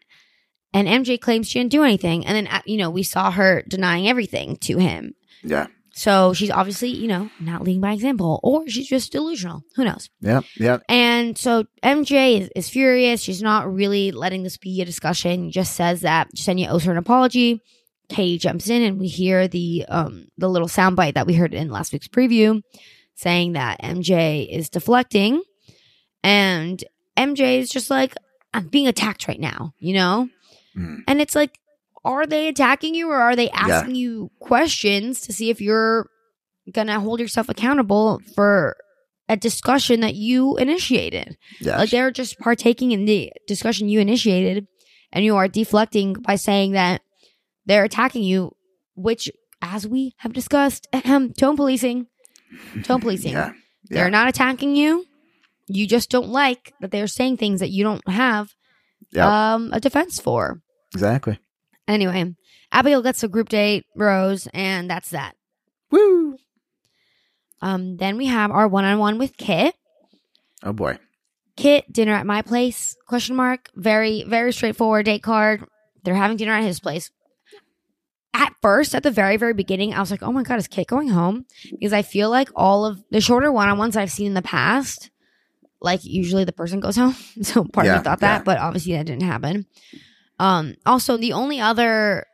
C: And MJ claims she didn't do anything. And then, uh, you know, we saw her denying everything to him.
B: Yeah,
C: So she's obviously, you know, not leading by example, or she's just delusional. Who knows?
B: yep, yep.
C: And so MJ is, is furious. She's not really letting this be a discussion. Just says that Jessenia owes her an apology. Katie jumps in and we hear the um the little soundbite that we heard in last week's preview saying that MJ is deflecting and MJ is just like I'm being attacked right now, you know?
B: Mhm.
C: And it's like are they attacking you or are they asking you questions to see if you're gonna hold yourself accountable for a discussion that you initiated?
B: Yeah,
C: Like they're just partaking in the discussion you initiated, and you are deflecting by saying that they're attacking you, which, as we have discussed, ahem, tone policing. Tone policing.
B: yeah,
C: They're
B: yeah.
C: not attacking you. You just don't like that they're saying things that you don't have
B: Yep.
C: um, a defense for.
B: exactly.
C: Anyway, Abigail gets a group date, Rose, and that's that.
B: Woo!
C: Um, then we have our one-on-one with Kit.
B: Oh boy.
C: Kit, dinner at my place? Question mark. Very, very straightforward date card. They're having dinner at his place. At first, at the very, very beginning, I was like, oh my God, is Kit going home? Because I feel like all of the shorter one on ones I've seen in the past, like usually the person goes home. So part of me thought
B: yeah.
C: that, but obviously that didn't happen. Um, also, the only other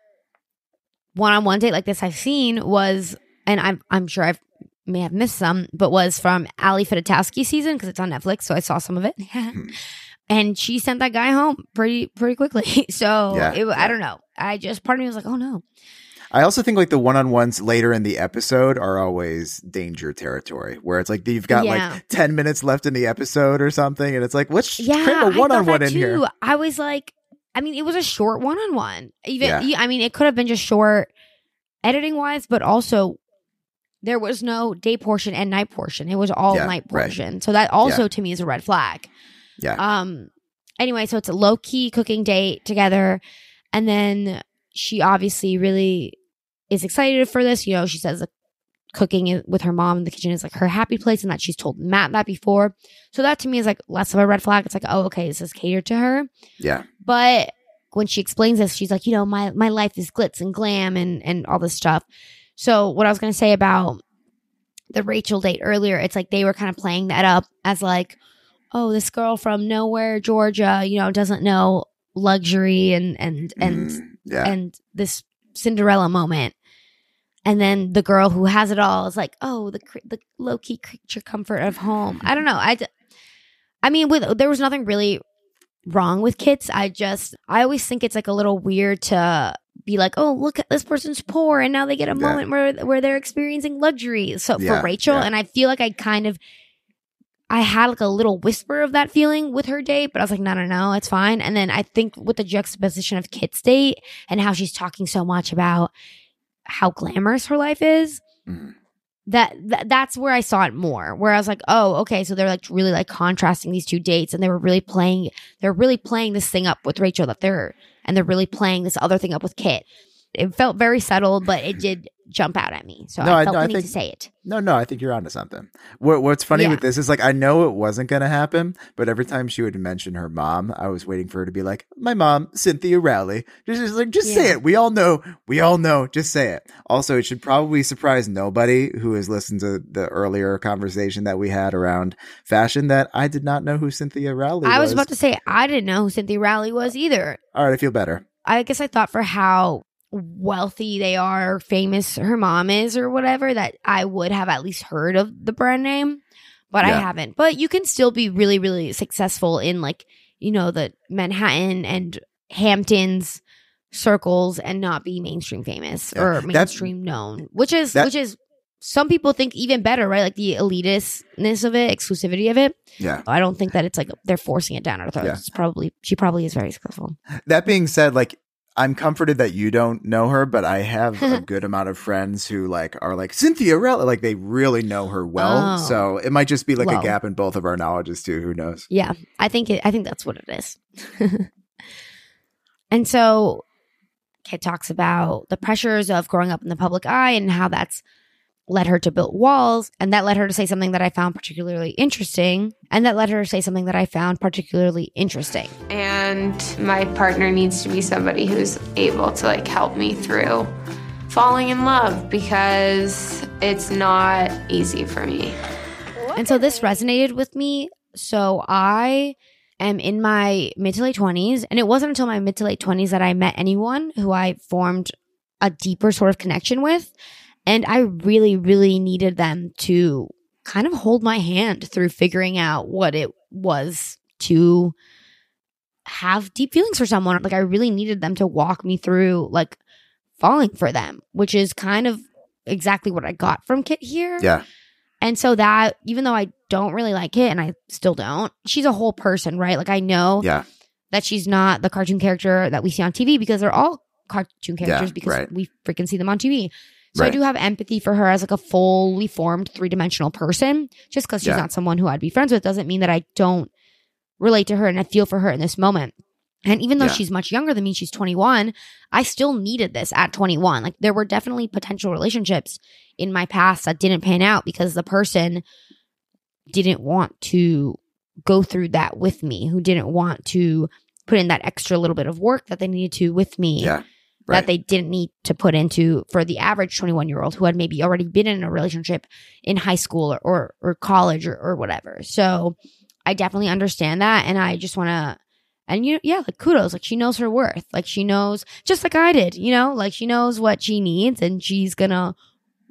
C: one on one date like this I've seen was, and I'm, I'm sure I've may have missed some, but was from Ali Fedotowsky season because it's on Netflix, so I saw some of it. and she sent that guy home pretty pretty quickly. So
B: Yeah,
C: it, I don't know. I just part of me was like, oh no.
B: I also think like the one on ones later in the episode are always danger territory, where it's like you've got
C: Yeah.
B: like ten minutes left in the episode or something, and it's like let's
C: Yeah,
B: cram a
C: I
B: one on
C: thought
B: one
C: that
B: in here.
C: I was like, I mean, it was a short one on one. Even
B: Yeah.
C: I mean, it could have been just short editing wise, but also there was no day portion and night portion. It was all
B: Yeah,
C: night
B: right.
C: portion. So that also
B: Yeah.
C: to me is a red flag.
B: Yeah.
C: Um. Anyway, so it's a low key cooking date together, and then she obviously really is excited for this. You know, she says cooking with her mom in the kitchen is like her happy place, and that she's told Matt that before. So that to me is like less of a red flag. It's like, oh, okay, this is catered to her.
B: yeah.
C: But when she explains this, she's like, you know, my my life is glitz and glam and and all this stuff. So what I was gonna say about the Rachel date earlier, it's like they were kind of playing that up as like, oh, this girl from nowhere, Georgia, you know, doesn't know luxury and and and
B: Mm, yeah.
C: and this Cinderella moment. And then the girl who has it all is like, oh, the the low key creature comfort of home. I don't know. I, d- I mean, with there was nothing really wrong with kits. I just I always think it's like a little weird to be like, oh, look at this person's poor, and now they get a
B: Yeah.
C: moment where where they're experiencing luxury. So
B: Yeah,
C: for Rachel,
B: yeah.
C: and I feel like I kind of. I had like a little whisper of that feeling with her date, but I was like, no, no, no, it's fine. And then I think with the juxtaposition of Kit's date and how she's talking so much about how glamorous her life is,
B: Mhm.
C: that, that that's where I saw it more. Where I was like, oh, okay, so they're like really like contrasting these two dates, and they were really playing, they're really playing this thing up with Rachel that they're, and they're really playing this other thing up with Kit. It felt very subtle, but it did jump out at me, so
B: No, I-
C: I felt
B: no,
C: the need
B: think-
C: to say it.
B: No, no, I think you're onto something. What, what's funny
C: Yeah.
B: with this is like I know it wasn't going to happen, but every time she would mention her mom, I was waiting for her to be like, "My mom, Cynthia Rowley." Just, just like, just say it. We all know. We all know. Just say it. Also, it should probably surprise nobody who has listened to the earlier conversation that we had around fashion that I did not know who Cynthia Rowley
C: I
B: was.
C: was about to say I didn't know who Cynthia Rowley was either.
B: All right, I feel better.
C: I guess I thought for how wealthy they are, famous her mom is, or whatever, that I would have at least heard of the brand name, but I haven't. But you can still be really, really successful in like, you know, the Manhattan and Hamptons circles and not be mainstream famous
B: Yeah.
C: or
B: That-
C: mainstream known, which is,
B: that-
C: which is, some people think even better, right? Like the elitistness of it, exclusivity of it.
B: Yeah.
C: I don't think that it's like they're forcing it down our throats.
B: Yeah.
C: It's probably, she probably is very successful.
B: That being said, like I'm comforted that you don't know her, but I have a good amount of friends who like are like Cynthia Rowley, like they really know her well.
C: Oh.
B: So it might just be like
C: Well.
B: a gap in both of our knowledges too. Who knows?
C: Yeah, I think it, I think that's what it is. and so Kit talks about the pressures of growing up in the public eye and how that's led her to build walls and that led her to say something that I found particularly interesting and that led her to say something that I found particularly interesting.
I: And my partner needs to be somebody who's able to like help me through falling in love because it's not easy for me.
C: And so this resonated with me. So I am in my mid to late 20s. And it wasn't until my mid to late 20s that I met anyone who I formed a deeper sort of connection with. And I really, really needed them to kind of hold my hand through figuring out what it was to have deep feelings for someone. Like I really needed them to walk me through like falling for them, which is kind of exactly what I got from Kit here.
B: Yeah.
C: And so that, even though I don't really like Kit and I still don't, she's a whole person, right? Like I know
B: Yeah.
C: that she's not the cartoon character that we see on TV because they're all cartoon characters because
B: right.
C: we freaking see them on TV. So I do have empathy for her as like a fully formed three dimensional person. Just because she's
B: Yeah.
C: not someone who I'd be friends with doesn't mean that I don't relate to her and I feel for her in this moment. And even though
B: Yeah.
C: she's much younger than me, she's 21, I still needed this at 21. Like there were definitely potential relationships in my past that didn't pan out because the person didn't want to go through that with me, who didn't want to put in that extra little bit of work that they needed to with me
B: Yeah.
C: That they didn't need to put into for the average 21 year old who had maybe already been in a relationship in high school or, or, or college or, or whatever. So I definitely understand that. And I just want to, and you, yeah, like kudos. Like she knows her worth. Like she knows, just like I did, you know, like she knows what she needs and she's going to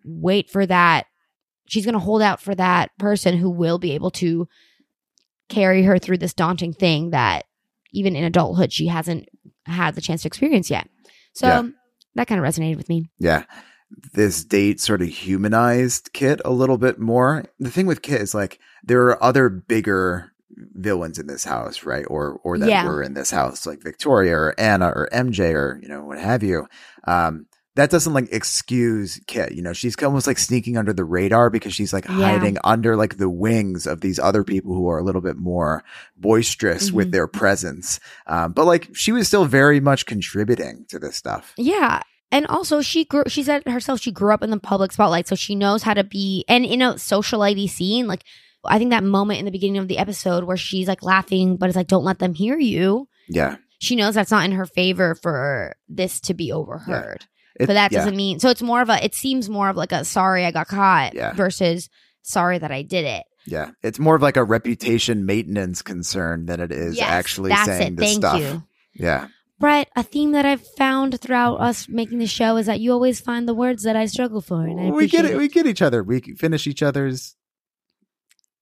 C: wait for that. She's going to hold out for that person who will be able to carry her through this daunting thing that even in adulthood she hasn't had the chance to experience yet. So
B: Yeah.
C: that kind of resonated with me.
B: Yeah. This date sort of humanized Kit a little bit more. The thing with Kit is like there are other bigger villains in this house, right? Or or that
C: Yeah.
B: were in this house, like Victoria or Anna or MJ or you know what have you. Um, that doesn't like excuse Kit. You know, she's almost like sneaking under the radar because she's like
C: Yeah.
B: hiding under like the wings of these other people who are a little bit more boisterous with
C: Mhm.
B: their presence. Um, but like she was still very much contributing to this stuff.
C: Yeah. And also she grew she said herself she grew up in the public spotlight, so she knows how to be and in a socialite scene, like I think that moment in the beginning of the episode where she's like laughing, but it's like, don't let them hear you.
B: Yeah.
C: She knows that's not in her favor for this to be overheard.
B: It-
C: but that
B: yeah.
C: doesn't mean so it's more of a it seems more of like a sorry I got caught
B: Yeah.
C: versus sorry that I did it.
B: Yeah, it's more of like a reputation maintenance concern than it is
C: Yes,
B: actually
C: that's
B: saying
C: it.
B: the
C: Thank
B: stuff.
C: you.
B: Yeah,
C: Brett, a theme that I've found throughout us making the show is that you always find the words that I struggle for, and I
B: we get it. We get each other. We finish each other's.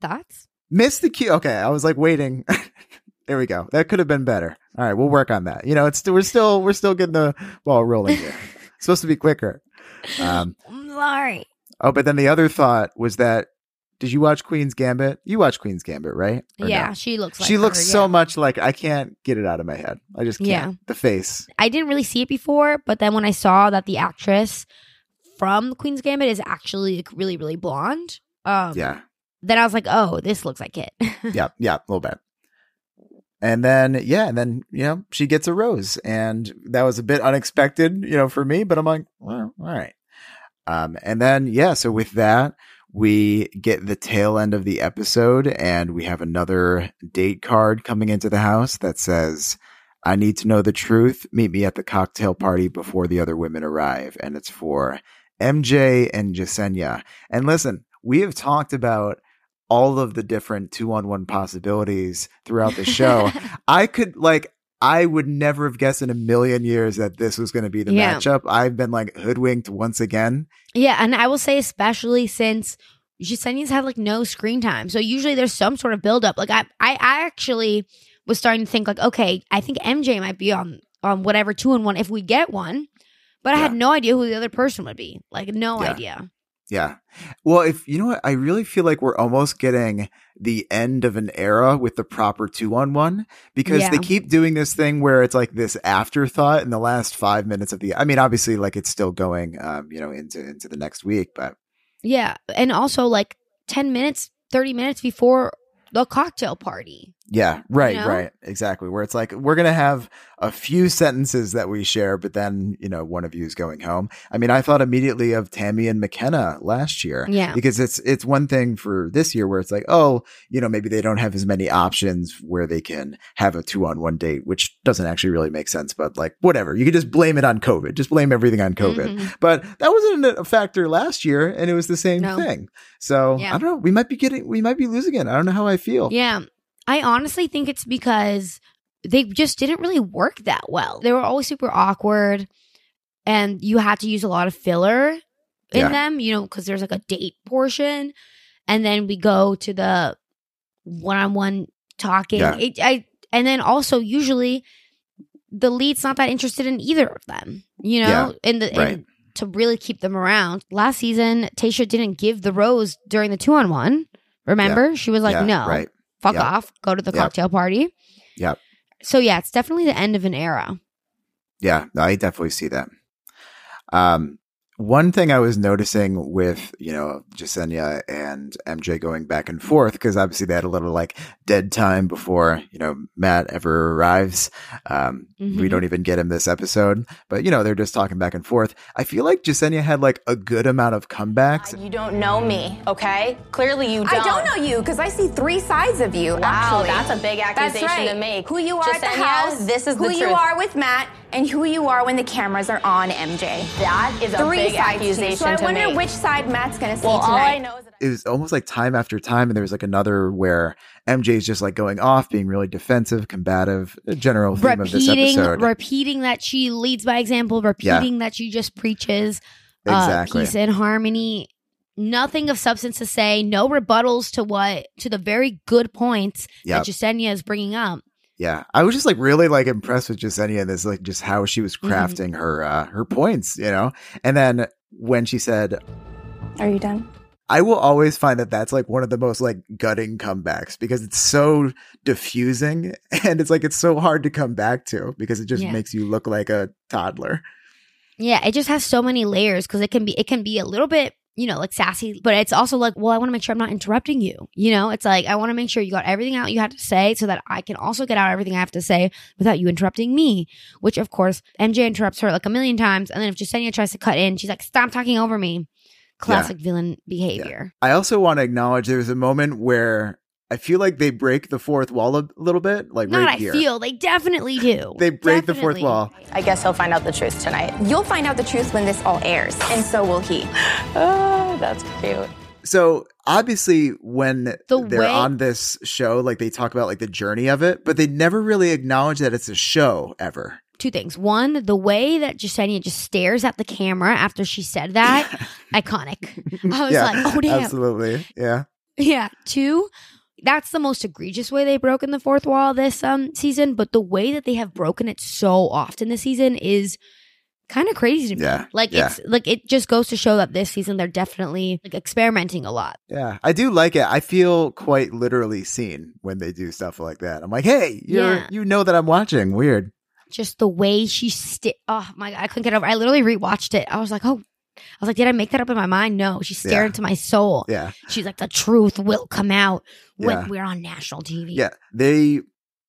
C: Thoughts?
B: Miss the cue. Okay, I was like waiting. there we go. That could have been better. All right, we'll work on that. You know, it's we're still we're still getting the ball rolling here. Supposed to be quicker. Um,
C: I'm sorry.
B: oh, but then the other thought was that. Did you watch Queen's Gambit? You watch Queen's Gambit, right? Or
C: Yeah,
B: no?
C: she looks like
B: she looks
C: her,
B: so much like I can't get it out of my head. I just can't.
C: Yeah.
B: The face.
C: I didn't really see it before, but then when I saw that the actress from Queen's Gambit is actually like, really, really blonde, um,
B: Yeah.
C: then I was like, oh, this looks like it.
B: yeah, yeah, a little bit. And then, yeah, and then, you know, she gets a rose. And that was a bit unexpected, you know, for me, but I'm like, well, all right. Um, and then, yeah, so with that, we get the tail end of the episode and we have another date card coming into the house that says, I need to know the truth. Meet me at the cocktail party before the other women arrive. And it's for MJ and Jessenia. And listen, we have talked about all of the different two on one possibilities throughout the show. I could like I would never have guessed in a million years that this was going to be the
C: Yeah.
B: matchup. I've been like hoodwinked once again.
C: yeah, and I will say, especially since Jessenia's had like no screen time, so usually there's some sort of buildup. Like I, I, actually was starting to think like, okay, I think MJ might be on on whatever two and one if we get one, but I had no idea who the other person would be. Like no
B: Yeah.
C: idea.
B: Yeah. Well, if you know what, I really feel like we're almost getting the end of an era with the proper two on one because they keep doing this thing where it's like this afterthought in the last five minutes of the. I mean, obviously, like it's still going, um, you know, into into the next week, but
C: Yeah, and also like ten minutes, thirty minutes before the cocktail party.
B: Yeah, right,
C: know?
B: right. Exactly. Where it's like we're going to have a few sentences that we share, but then, you know, one of you is going home. I mean, I thought immediately of Tammy and Mykenna last year.
C: Yeah.
B: Because it's it's one thing for this year where it's like, oh, you know, maybe they don't have as many options where they can have a two on one date, which doesn't actually really make sense, but like whatever. You could just blame it on COVID. Just blame everything on COVID.
C: Mhm.
B: But that wasn't a factor last year and it was the same
C: No.
B: thing. So
C: Yeah.
B: I don't know. We might be getting we might be losing it. I don't know how I feel.
C: Yeah. I honestly think it's because they just didn't really work that well. They were always super awkward and you had to use a lot of filler in
B: Yeah.
C: them, you know, because there's like a date portion. And then we go to the one on one talking.
B: Yeah.
C: It, I and then also usually the lead's not that interested in either of them, you know,
B: Yeah.
C: and the
B: Right.
C: and to really keep them around. Last season, Tayshia didn't give the rose during the two on one. Remember? She was like,
B: Yeah,
C: no,
B: right.
C: Fuck
B: Yep.
C: off, go to the
B: Yep.
C: cocktail party.
B: Yep.
C: So yeah, it's definitely the end of an era.
B: Yeah, no, I definitely see that. Um, one thing I was noticing with, you know, Jessenia and MJ going back and forth, because obviously they had a little like dead time before, you know, Matt ever arrives. Um, we
C: Mhm.
B: don't even get him this episode, but you know, they're just talking back and forth. I feel like Jessenia had like a good amount of comebacks.
E: You don't know me, okay? Clearly you don't.
K: I don't know you because I see three sides of you.
E: Wow,
K: actually,
E: that's a big accusation
K: right.
E: to make.
K: Who you are at the house,
E: this is
K: who
E: the
K: you
E: truth.
K: are with Matt, and who you are when the cameras are on MJ.
E: That is a
K: three
E: big
K: sides to you.
E: accusation
K: So I
E: to
K: wonder
E: make.
K: which side Matt's going to see
E: Well, all. I know is that
B: it was almost like time after time, and there was like another where MJ's just like going off, being really defensive, combative, general theme of this
C: repeating,
B: episode.
C: repeating that she leads by example, repeating that she just preaches uh, peace and harmony. nothing of substance to say, no rebuttals to what to the very good points
B: Yep.
C: that Jessenia is bringing up.
B: Yeah, I was just like really like impressed with Jessenia. This like just how she was
C: Mhm.
B: crafting her uh her points, you know. And then when she said,
J: Are you done?
B: I will always find that that's like one of the most like gutting comebacks because it's so diffusing and it's like it's so hard to come back to because it just
C: Yeah.
B: makes you look like a toddler.
C: Yeah, it just has so many layers because it can be it can be a little bit you know like sassy, but it's also like, well, I want to make sure I'm not interrupting you. You know, it's like I want to make sure you got everything out you had to say so that I can also get out everything I have to say without you interrupting me. Which of course MJ interrupts her like a million times, and then if Jessenia tries to cut in, she's like, "Stop talking over me." Classic villain behavior.
B: I also want to acknowledge there was a moment where I feel like they break the fourth wall a little bit, like
C: Not
B: right
C: I
B: here.
C: feel they definitely do.
B: they break the fourth wall.
H: I guess he'll find out the truth tonight.
K: You'll find out the truth when this all airs, and so will he.
H: Oh, that's cute.
B: So obviously, when
C: The
B: they're
C: way-
B: on this show, like they talk about like the journey of it, but they never really acknowledge that it's a show ever.
C: two things. One, the way that Jessenia just stares at the camera after she said that, iconic. I was
B: yeah,
C: like, oh damn.
B: absolutely, yeah,
C: Yeah. Two, that's the most egregious way they've broken the fourth wall this um season, but the way that they have broken it so often this season is kind of crazy to me.
B: Yeah,
C: Like
B: yeah.
C: it's like it just goes to show that this season they're definitely like experimenting a lot.
B: yeah. I do like it. I feel quite literally seen when they do stuff like that. I'm like, hey, you're
C: Yeah.
B: you know that I'm watching. Weird.
C: Just the way she sti oh my god, I couldn't get over. I literally rewatched it. I was like, oh I was like, did I make that up in my mind? No, she stared
B: Yeah.
C: into my soul.
B: Yeah.
C: She's like, the truth will come out when
B: Yeah.
C: we're on national TV.
B: Yeah, they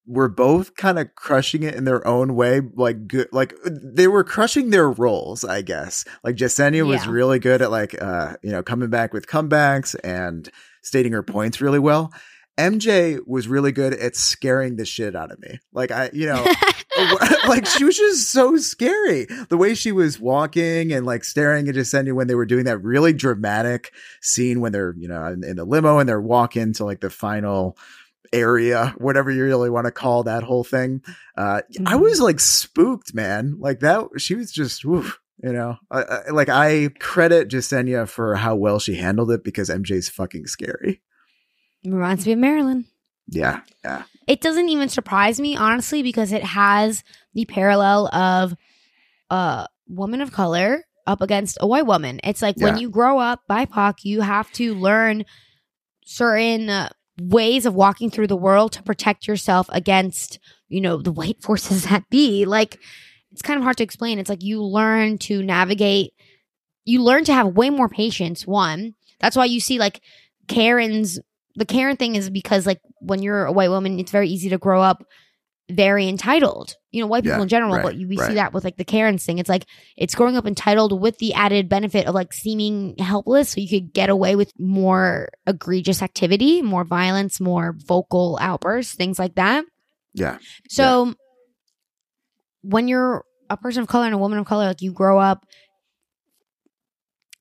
B: were both kind of crushing it in their own way. Like good, like they were crushing their roles, I guess. Like Jessenia was really good at like uh you know coming back with comebacks and stating her points really well. MJ was really good at scaring the shit out of me. Like I, you know, like she was just so scary. The way she was walking and like staring at Jessenia when they were doing that really dramatic scene when they're, you know, in, in the limo and they're walking to like the final area, whatever you really want to call that whole thing. Uh, I was like spooked, man. Like that, she was just, you know, I, I, like I credit Jessenia for how well she handled it because MJ's fucking scary.
C: Reminds me of Marilyn.
B: Yeah. Yeah.
C: It doesn't even surprise me, honestly, because it has the parallel of a woman of color up against a white woman. It's like when you grow up BIPOC, you have to learn certain uh, ways of walking through the world to protect yourself against, you know, the white forces that be. Like, it's kind of hard to explain. It's like you learn to navigate, you learn to have way more patience. One, that's why you see like Karen's the Karen thing is because like when you're a white woman, it's very easy to grow up very entitled. You know, white people
B: Yeah,
C: in general,
B: right,
C: but you, we see that with like the Karen thing. It's like it's growing up entitled with the added benefit of like seeming helpless, so you could get away with more egregious activity, more violence, more vocal outbursts, things like that.
B: Yeah.
C: So when you're a person of color and a woman of color, like you grow up,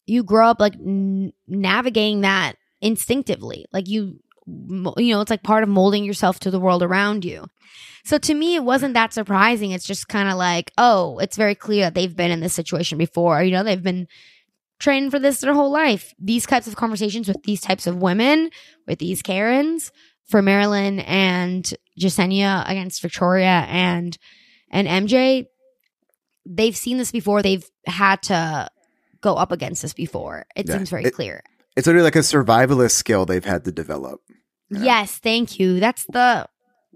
C: you grow up like n- navigating that instinctively. Like you, you know, it's like part of molding yourself to the world around you. So to me, it wasn't that surprising. It's just kind of like, oh, it's very clear that they've been in this situation before. You know, they've been trained for this their whole life. These types of conversations with these types of women, with these Karens, for Marilyn and Jessenia against Victoria and and MJ, they've seen this before. They've had to go up against this before. It
B: Yeah.
C: seems very
B: It-
C: clear.
B: It's literally like a survivalist skill they've had to develop.
C: Yes, thank you. That's the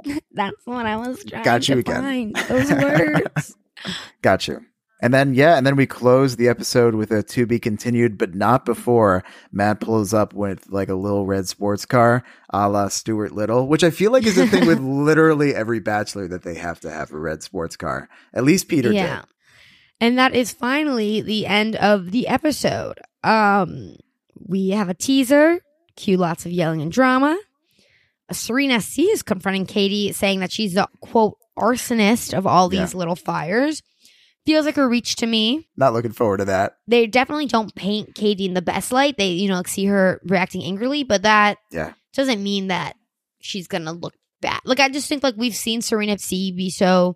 C: that's what I was trying
B: Got you
C: to
B: again.
C: find. Those words.
B: Got you. And then, yeah, and then we close the episode with a to be continued, but not before Matt pulls up with like a little red sports car a la Stuart Little, which I feel like is a thing with literally every bachelor that they have to have a red sports car. At least Peter
C: yeah.
B: did.
C: And that is finally the end of the episode. Um we have a teaser, cue lots of yelling and drama. Serena C is confronting Katie, saying that she's the quote arsonist of all these
B: Yeah.
C: little fires. Feels like a reach to me.
B: Not looking forward to that.
C: They definitely don't paint Katie in the best light. They, you know, like see her reacting angrily, but that
B: Yeah.
C: doesn't mean that she's gonna look bad. Like I just think like we've seen Serena C be so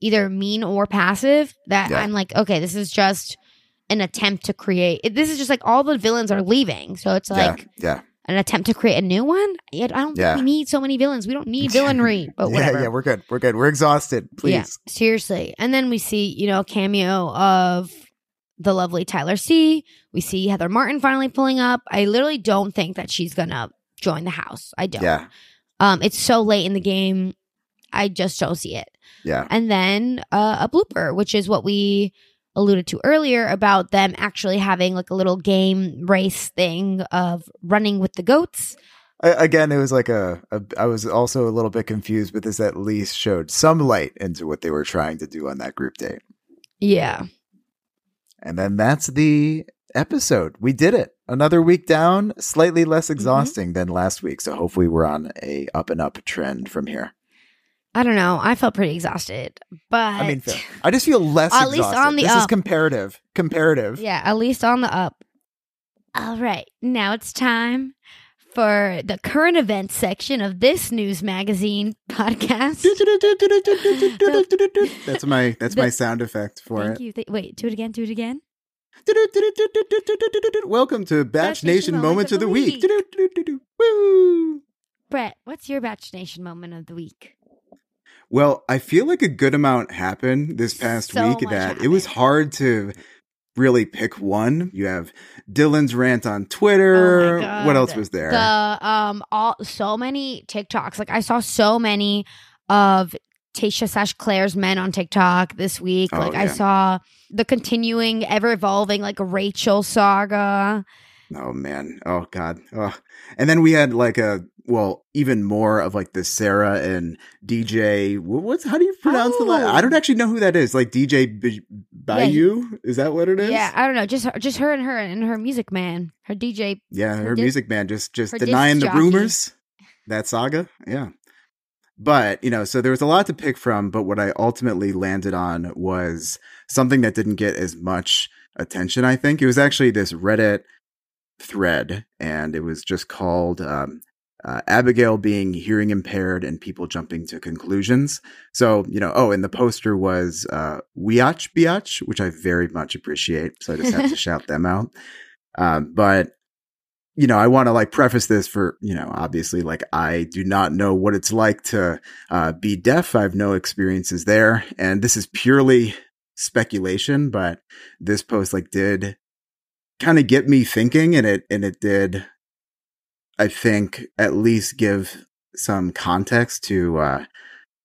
C: either mean or passive that
B: Yeah.
C: I'm like, okay, this is just an attempt to create. it- This is just like all the villains are leaving, so it's like
B: yeah, yeah.
C: an attempt to create a new one. Yeah, I don't
B: Yeah.
C: think we need so many villains. We don't need villainry, but whatever.
B: Yeah, yeah, we're good. We're good. We're exhausted. Please.
C: Yeah, seriously. And then we see, you know, a cameo of the lovely Tyler C. We see Heather Martin finally pulling up. I literally don't think that she's gonna join the house. I don't.
B: Yeah.
C: Um, it's so late in the game. I just don't see it.
B: Yeah.
C: And then uh, a blooper, which is what we alluded to earlier about them actually having like a little game race thing of running with the goats.
B: I, again, it was like a, a. I was also a little bit confused, but this at least showed some light into what they were trying to do on that group date.
C: Yeah.
B: And then that's the episode. We did it. Another week down, slightly
C: Mm-hmm.
B: less exhausting than last week. So hopefully we're on a up and up trend from here.
C: I don't know. I felt pretty exhausted, but
B: I mean, fair. I just feel less
C: At least
B: exhausted.
C: on the
B: this is comparative. Comparative.
C: Yeah, at least on the up. All right, now it's time for the current events section of this news magazine podcast.
B: That's my that's
C: The-
B: my sound effect for it.
C: Thank
B: it.
C: you. Th- wait, do it again. Do it again.
B: Welcome to Batch Nation Moments of the Week. Woo!
C: Brett, what's your Batch Nation moment of the week?
B: Well, I feel like a good amount happened this past
C: So
B: week that it was hard to really pick one. You have Dylan's rant on Twitter.
C: Oh
B: what else was there?
C: The um, all so many TikToks. Like I saw so many of Tayshia slash Clare's men on TikTok this week.
B: Oh,
C: like I saw the continuing, ever evolving like Rachel saga.
B: Oh man. Oh god. Oh. And then we had like a well, even more of like the Sarah and DJ. What's how do you pronounce the? La-
C: Oh.
B: I don't actually know who that is. Like DJ B- Bayou. Is that what it is?
C: Yeah, I don't know. Just her, just her and her and her music man, her DJ.
B: Yeah, her,
C: dis-
B: music man just just denying the rumors. That saga. Yeah. But, you know, so there was a lot to pick from, but what I ultimately landed on was something that didn't get as much attention, I think. It was actually this Reddit thread, and it was just called um, uh, Abigail being hearing impaired and people jumping to conclusions. So, you know, oh, and the poster was uh, Wiach Biatch, which I very much appreciate. So I just have to shout them out. Um, but you know, I want to like preface this for, you know, obviously, like I do not know what it's like to uh, be deaf. I have no experiences there. And this is purely speculation, but this post like did kind of get me thinking and it, and it did, I think, at least give some context to, uh,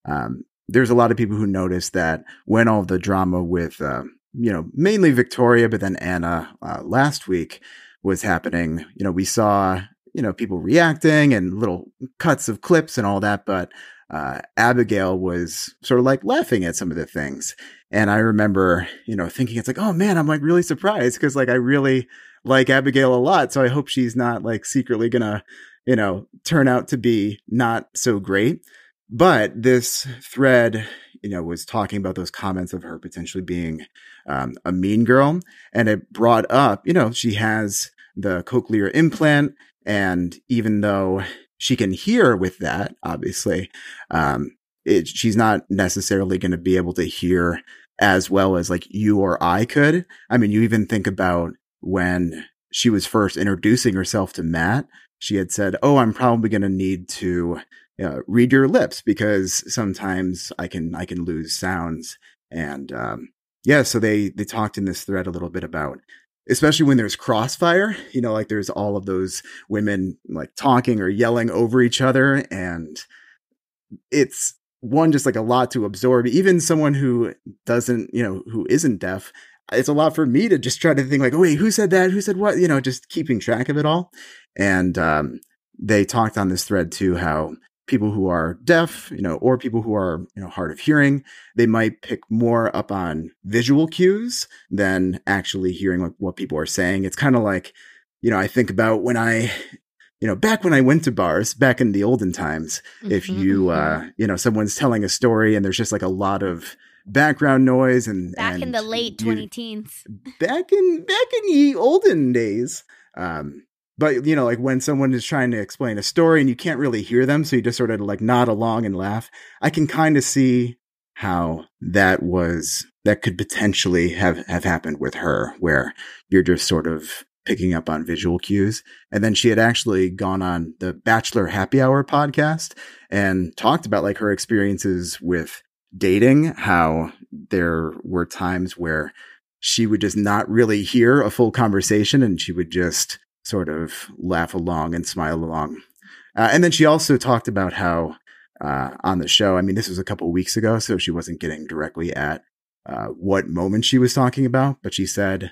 B: um, there's a lot of people who noticed that when all the drama with, uh, you know, mainly Victoria, but then Anna uh, last week, was happening. You know, we saw, you know, people reacting and little cuts of clips and all that, but uh, Abigail was sort of like laughing at some of the things. And I remember, you know, thinking it's like, oh man, I'm like really surprised because like I really like Abigail a lot. So I hope she's not like secretly gonna, you know, turn out to be not so great. But this thread, you know, was talking about those comments of her potentially being um, a mean girl. And it brought up, you know, she has the cochlear implant. And even though she can hear with that, obviously, um, it, she's not necessarily going to be able to hear as well as like you or I could. I mean, you even think about when she was first introducing herself to Matt, she had said, Oh, I'm probably going to need to uh, read your lips because sometimes I can, I can lose sounds. And, um, yeah, so they, they talked in this thread a little bit about, especially when there's crossfire, you know, like there's all of those women like talking or yelling over each other. And it's one, just like a lot to absorb. Even someone who doesn't, you know, who isn't deaf, it's a lot for me to just try to think like, oh, wait, who said that? Who said what? You know, just keeping track of it all. And, um, they talked on this thread too, how people who are deaf, you know, or people who are, you know, hard of hearing, they might pick more up on visual cues than actually hearing what, what people are saying. It's kind of like, you know, I think about when I, you know, back when I went to bars, back in the olden times, if
C: Mm-hmm,
B: you, uh, you know, someone's telling a story and there's just like a lot of background noise and
C: Back in the late 20 teens.
B: back in back in the olden days um but you know like when someone is trying to explain a story and you can't really hear them so you just sort of like nod along and laugh i can kind of see how that was that could potentially have have happened with her, where you're just sort of picking up on visual cues. And then she had actually gone on the Bachelor Happy Hour podcast and talked about like her experiences with dating, how there were times where she would just not really hear a full conversation and she would just sort of laugh along and smile along. Uh, and then she also talked about how uh, on the show, I mean, this was a couple weeks ago, so she wasn't getting directly at uh, what moment she was talking about, but she said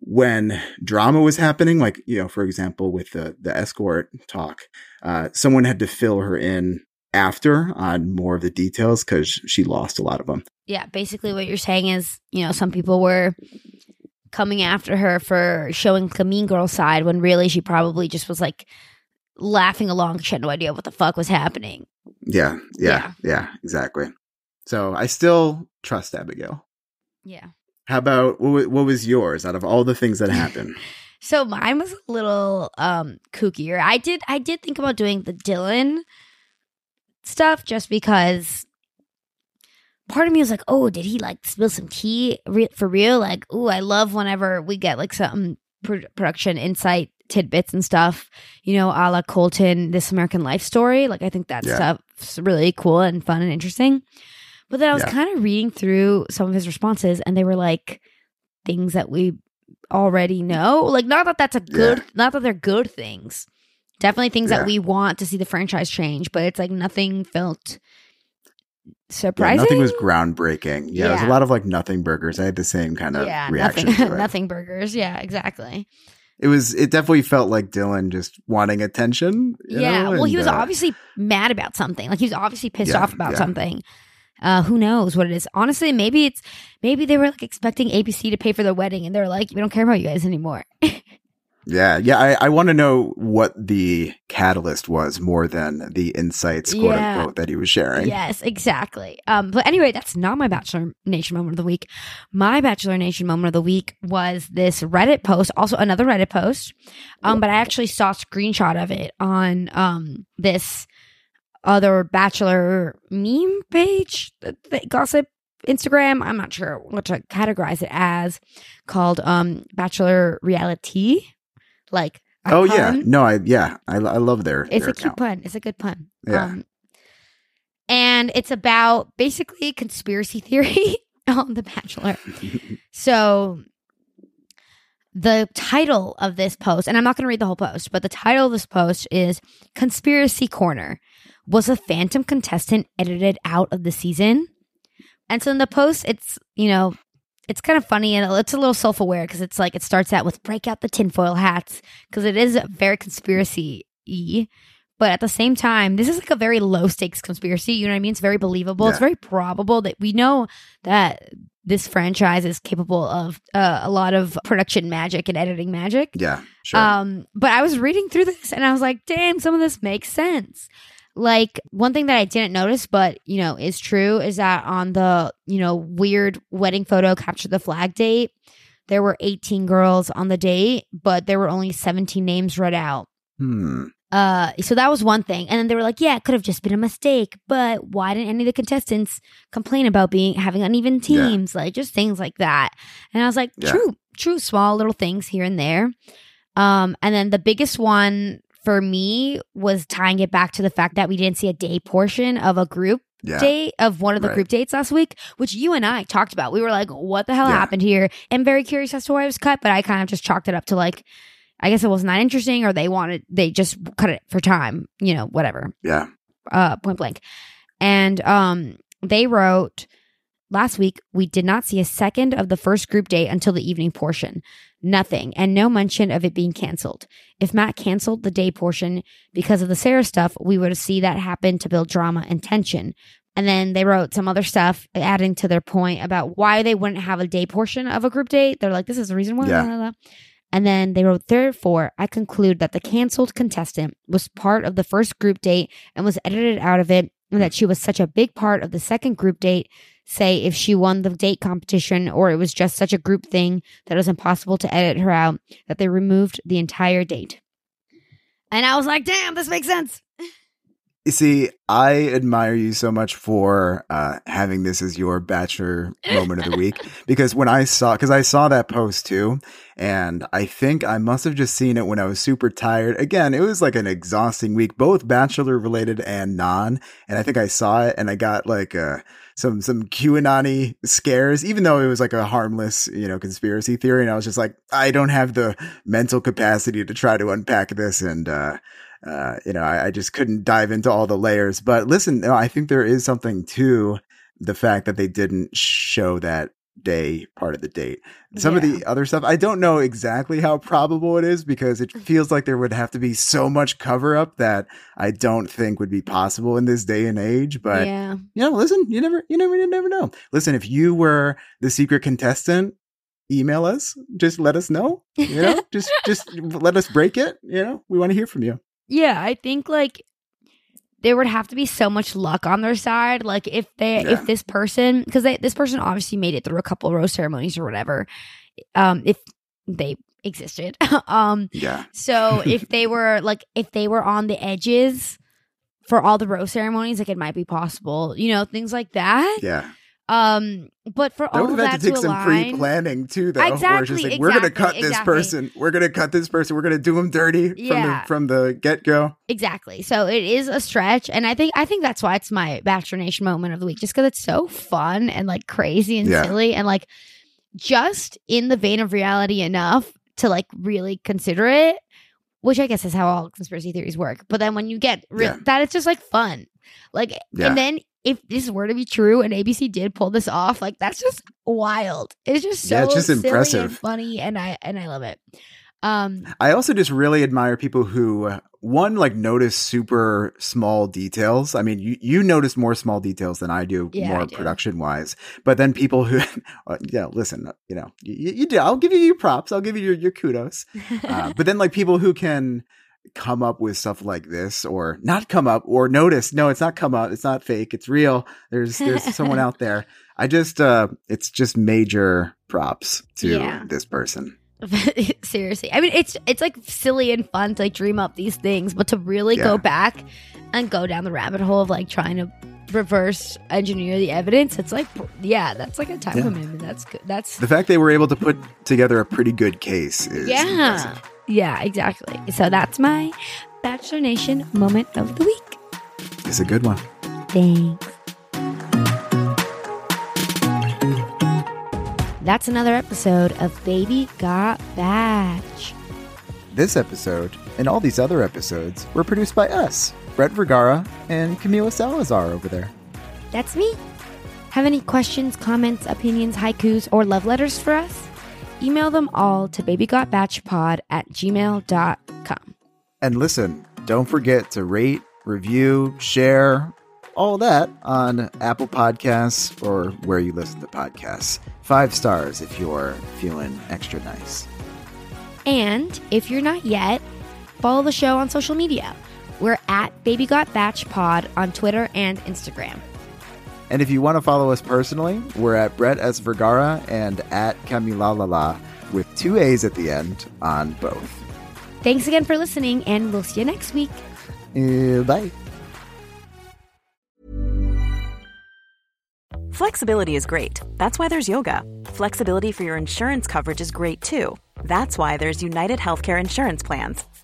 B: when drama was happening, like, you know, for example, with the, the escort talk, uh, someone had to fill her in after on more of the details because she lost a lot of them.
C: Yeah, basically what you're saying is, you know, some people were coming after her for showing the mean girl side when really she probably just was like laughing along. She had no idea what the fuck was happening.
B: Yeah, yeah, yeah, yeah exactly. So I still trust Abigail.
C: Yeah.
B: How about what, what was yours out of all the things that happened?
C: so mine was a little um kookier. I did I did think about doing the Dylan stuff just because part of me was like, oh, did he like spill some tea re- for real? Like, oh, I love whenever we get like some pr- production insight tidbits and stuff, you know, a la Colton, This American Life story. Like, I think that yeah. stuff's really cool and fun and interesting. But then I was yeah. kind of reading through some of his responses, and they were like things that we already know. Like, not that that's a good, yeah. not that they're good things. Definitely things that we want to see the franchise change, but it's like nothing felt surprising.
B: Yeah, nothing was groundbreaking. Yeah, yeah, it was a lot of like nothing burgers. I had the same kind of yeah, reaction.
C: Nothing, nothing burgers. Yeah, exactly.
B: It was. It definitely felt like Dylan just wanting attention.
C: yeah.
B: Know?
C: well, and, he was uh, obviously mad about something. Like he was obviously pissed yeah, off about something. Uh, who knows what it is? Honestly, maybe it's maybe they were like expecting ABC to pay for their wedding, and they're like, "We don't care about you guys anymore."
B: Yeah, yeah. I, I want to know what the catalyst was more than the insights, quote yeah. unquote, that he was sharing.
C: Yes, exactly. Um, but anyway, that's not my Bachelor Nation moment of the week. My Bachelor Nation moment of the week was this Reddit post, also another Reddit post. Um, but I actually saw a screenshot of it on um this other Bachelor meme page, the, the gossip Instagram. I'm not sure what to categorize it as, called um Bachelor Reality like,
B: oh pun. yeah, no, I yeah, I, I love their.
C: It's
B: their
C: a cute pun. It's a good pun. Yeah. Um, and it's about basically conspiracy theory on The Bachelor. so the title of this post, and I'm not going to read the whole post, but the title of this post is Conspiracy Corner. Was a phantom contestant edited out of the season? And so in the post, it's, you know, it's kind of funny and it's a little self aware because it's like it starts out with break out the tinfoil hats because it is very conspiracy y. But at the same time, this is like a very low stakes conspiracy. You know what I mean? It's very believable. Yeah. It's very probable that we know that this franchise is capable of uh, a lot of production magic and editing magic.
B: Yeah, sure.
C: Um, but I was reading through this and I was like, damn, some of this makes sense. Like one thing that I didn't notice, but you know, is true is that on the, you know, weird wedding photo capture the flag date, there were 18 girls on the date, but there were only 17 names read out.
B: Hmm.
C: Uh, so that was one thing, and then they were like, "Yeah, it could have just been a mistake." But why didn't any of the contestants complain about being having uneven teams, yeah. like just things like that? And I was like, yeah. "True, true, small little things here and there." Um, and then the biggest one for me was tying it back to the fact that we didn't see a day portion of a group yeah. date of one of the right. group dates last week, which you and I talked about. We were like, what the hell yeah. happened here? I'm very curious as to why it was cut, but I kind of just chalked it up to like, I guess it wasn't that interesting or they wanted, they just cut it for time, you know, whatever.
B: Yeah.
C: Uh, point blank. And um, they wrote, Last week, we did not see a second of the first group date until the evening portion. Nothing, and no mention of it being canceled. If Matt canceled the day portion because of the Sarah stuff, we would see that happen to build drama and tension. And then they wrote some other stuff adding to their point about why they wouldn't have a day portion of a group date. They're like, this is the reason why. Yeah. And then they wrote, therefore, I conclude that the canceled contestant was part of the first group date and was edited out of it, and that she was such a big part of the second group date say if she won the date competition or it was just such a group thing that it was impossible to edit her out, that they removed the entire date. And I was like, damn, this makes sense.
B: You see, I admire you so much for uh, having this as your bachelor moment of the week because when I saw, because I saw that post too, and I think I must have just seen it when I was super tired. Again, it was like an exhausting week, both bachelor related and non. And I think I saw it and I got like uh, some some QAnon scares, even though it was like a harmless, you know, conspiracy theory. And I was just like, I don't have the mental capacity to try to unpack this and. uh uh, you know, I, I, just couldn't dive into all the layers. But listen, I think there is something to the fact that they didn't show that day part of the date. Some yeah. of the other stuff, I don't know exactly how probable it is because it mm-hmm. feels like there would have to be so much cover up that I don't think would be possible in this day and age. But yeah. you know, listen, you never, you never, you never know. Listen, if you were the secret contestant email us just let us know you know just just let us break it you know we want to hear from you
C: yeah, I think like there would have to be so much luck on their side. Like if they, yeah. if this person, because this person obviously made it through a couple rose ceremonies or whatever. Um, if they existed, um,
B: yeah.
C: So if they were like, if they were on the edges for all the rose ceremonies, like it might be possible, you know, things like that.
B: Yeah.
C: Um, but for all have
B: had to take
C: to
B: some
C: align,
B: pre-planning too, though.
C: Exactly,
B: like,
C: exactly,
B: we're gonna cut
C: exactly.
B: this person. We're gonna cut this person. We're gonna do them dirty
C: yeah.
B: from the from the get go.
C: Exactly. So it is a stretch, and I think I think that's why it's my Bachelor Nation moment of the week, just because it's so fun and like crazy and yeah. silly and like just in the vein of reality enough to like really consider it. Which I guess is how all conspiracy theories work. But then when you get re- yeah. that, it's just like fun. Like, yeah. and then if this were to be true and ABC did pull this off, like that's just wild. It's just so yeah, it's just impressive, and funny, and I and I love it. Um,
B: I also just really admire people who one like notice super small details. I mean, you you notice more small details than I do, yeah, more production wise. But then people who, uh, yeah, listen, you know, you, you, do. I'll give you your props. I'll give you your your kudos. Uh, but then like people who can come up with stuff like this or not come up or notice. No it's not come up. It's not fake. It's real. There's there's someone out there. I just uh it's just major props to yeah. this person.
C: Seriously. I mean it's it's like silly and fun to like dream up these things but to really yeah. go back and go down the rabbit hole of like trying to reverse engineer the evidence it's like yeah that's like a time yeah. commitment. That's good. That's
B: the fact they were able to put together a pretty good case is yeah. impressive.
C: Yeah, exactly. So that's my Bachelor Nation moment of the week.
B: It's a good one.
C: Thanks. That's another episode of Baby Got Batch.
B: This episode and all these other episodes were produced by us, Brett Vergara and Camila Salazar over there.
C: That's me. Have any questions, comments, opinions, haikus, or love letters for us? Email them all to babygotbatchpod at gmail.com.
B: And listen, don't forget to rate, review, share, all that on Apple Podcasts or where you listen to podcasts. Five stars if you're feeling extra nice.
C: And if you're not yet, follow the show on social media. We're at Baby Got Batch Pod on Twitter and Instagram.
B: And if you want to follow us personally, we're at Brett S. Vergara and at Camilalala with two A's at the end on both.
C: Thanks again for listening, and we'll see you next week.
B: Uh, bye.
L: Flexibility is great. That's why there's yoga. Flexibility for your insurance coverage is great too. That's why there's United Healthcare Insurance Plans.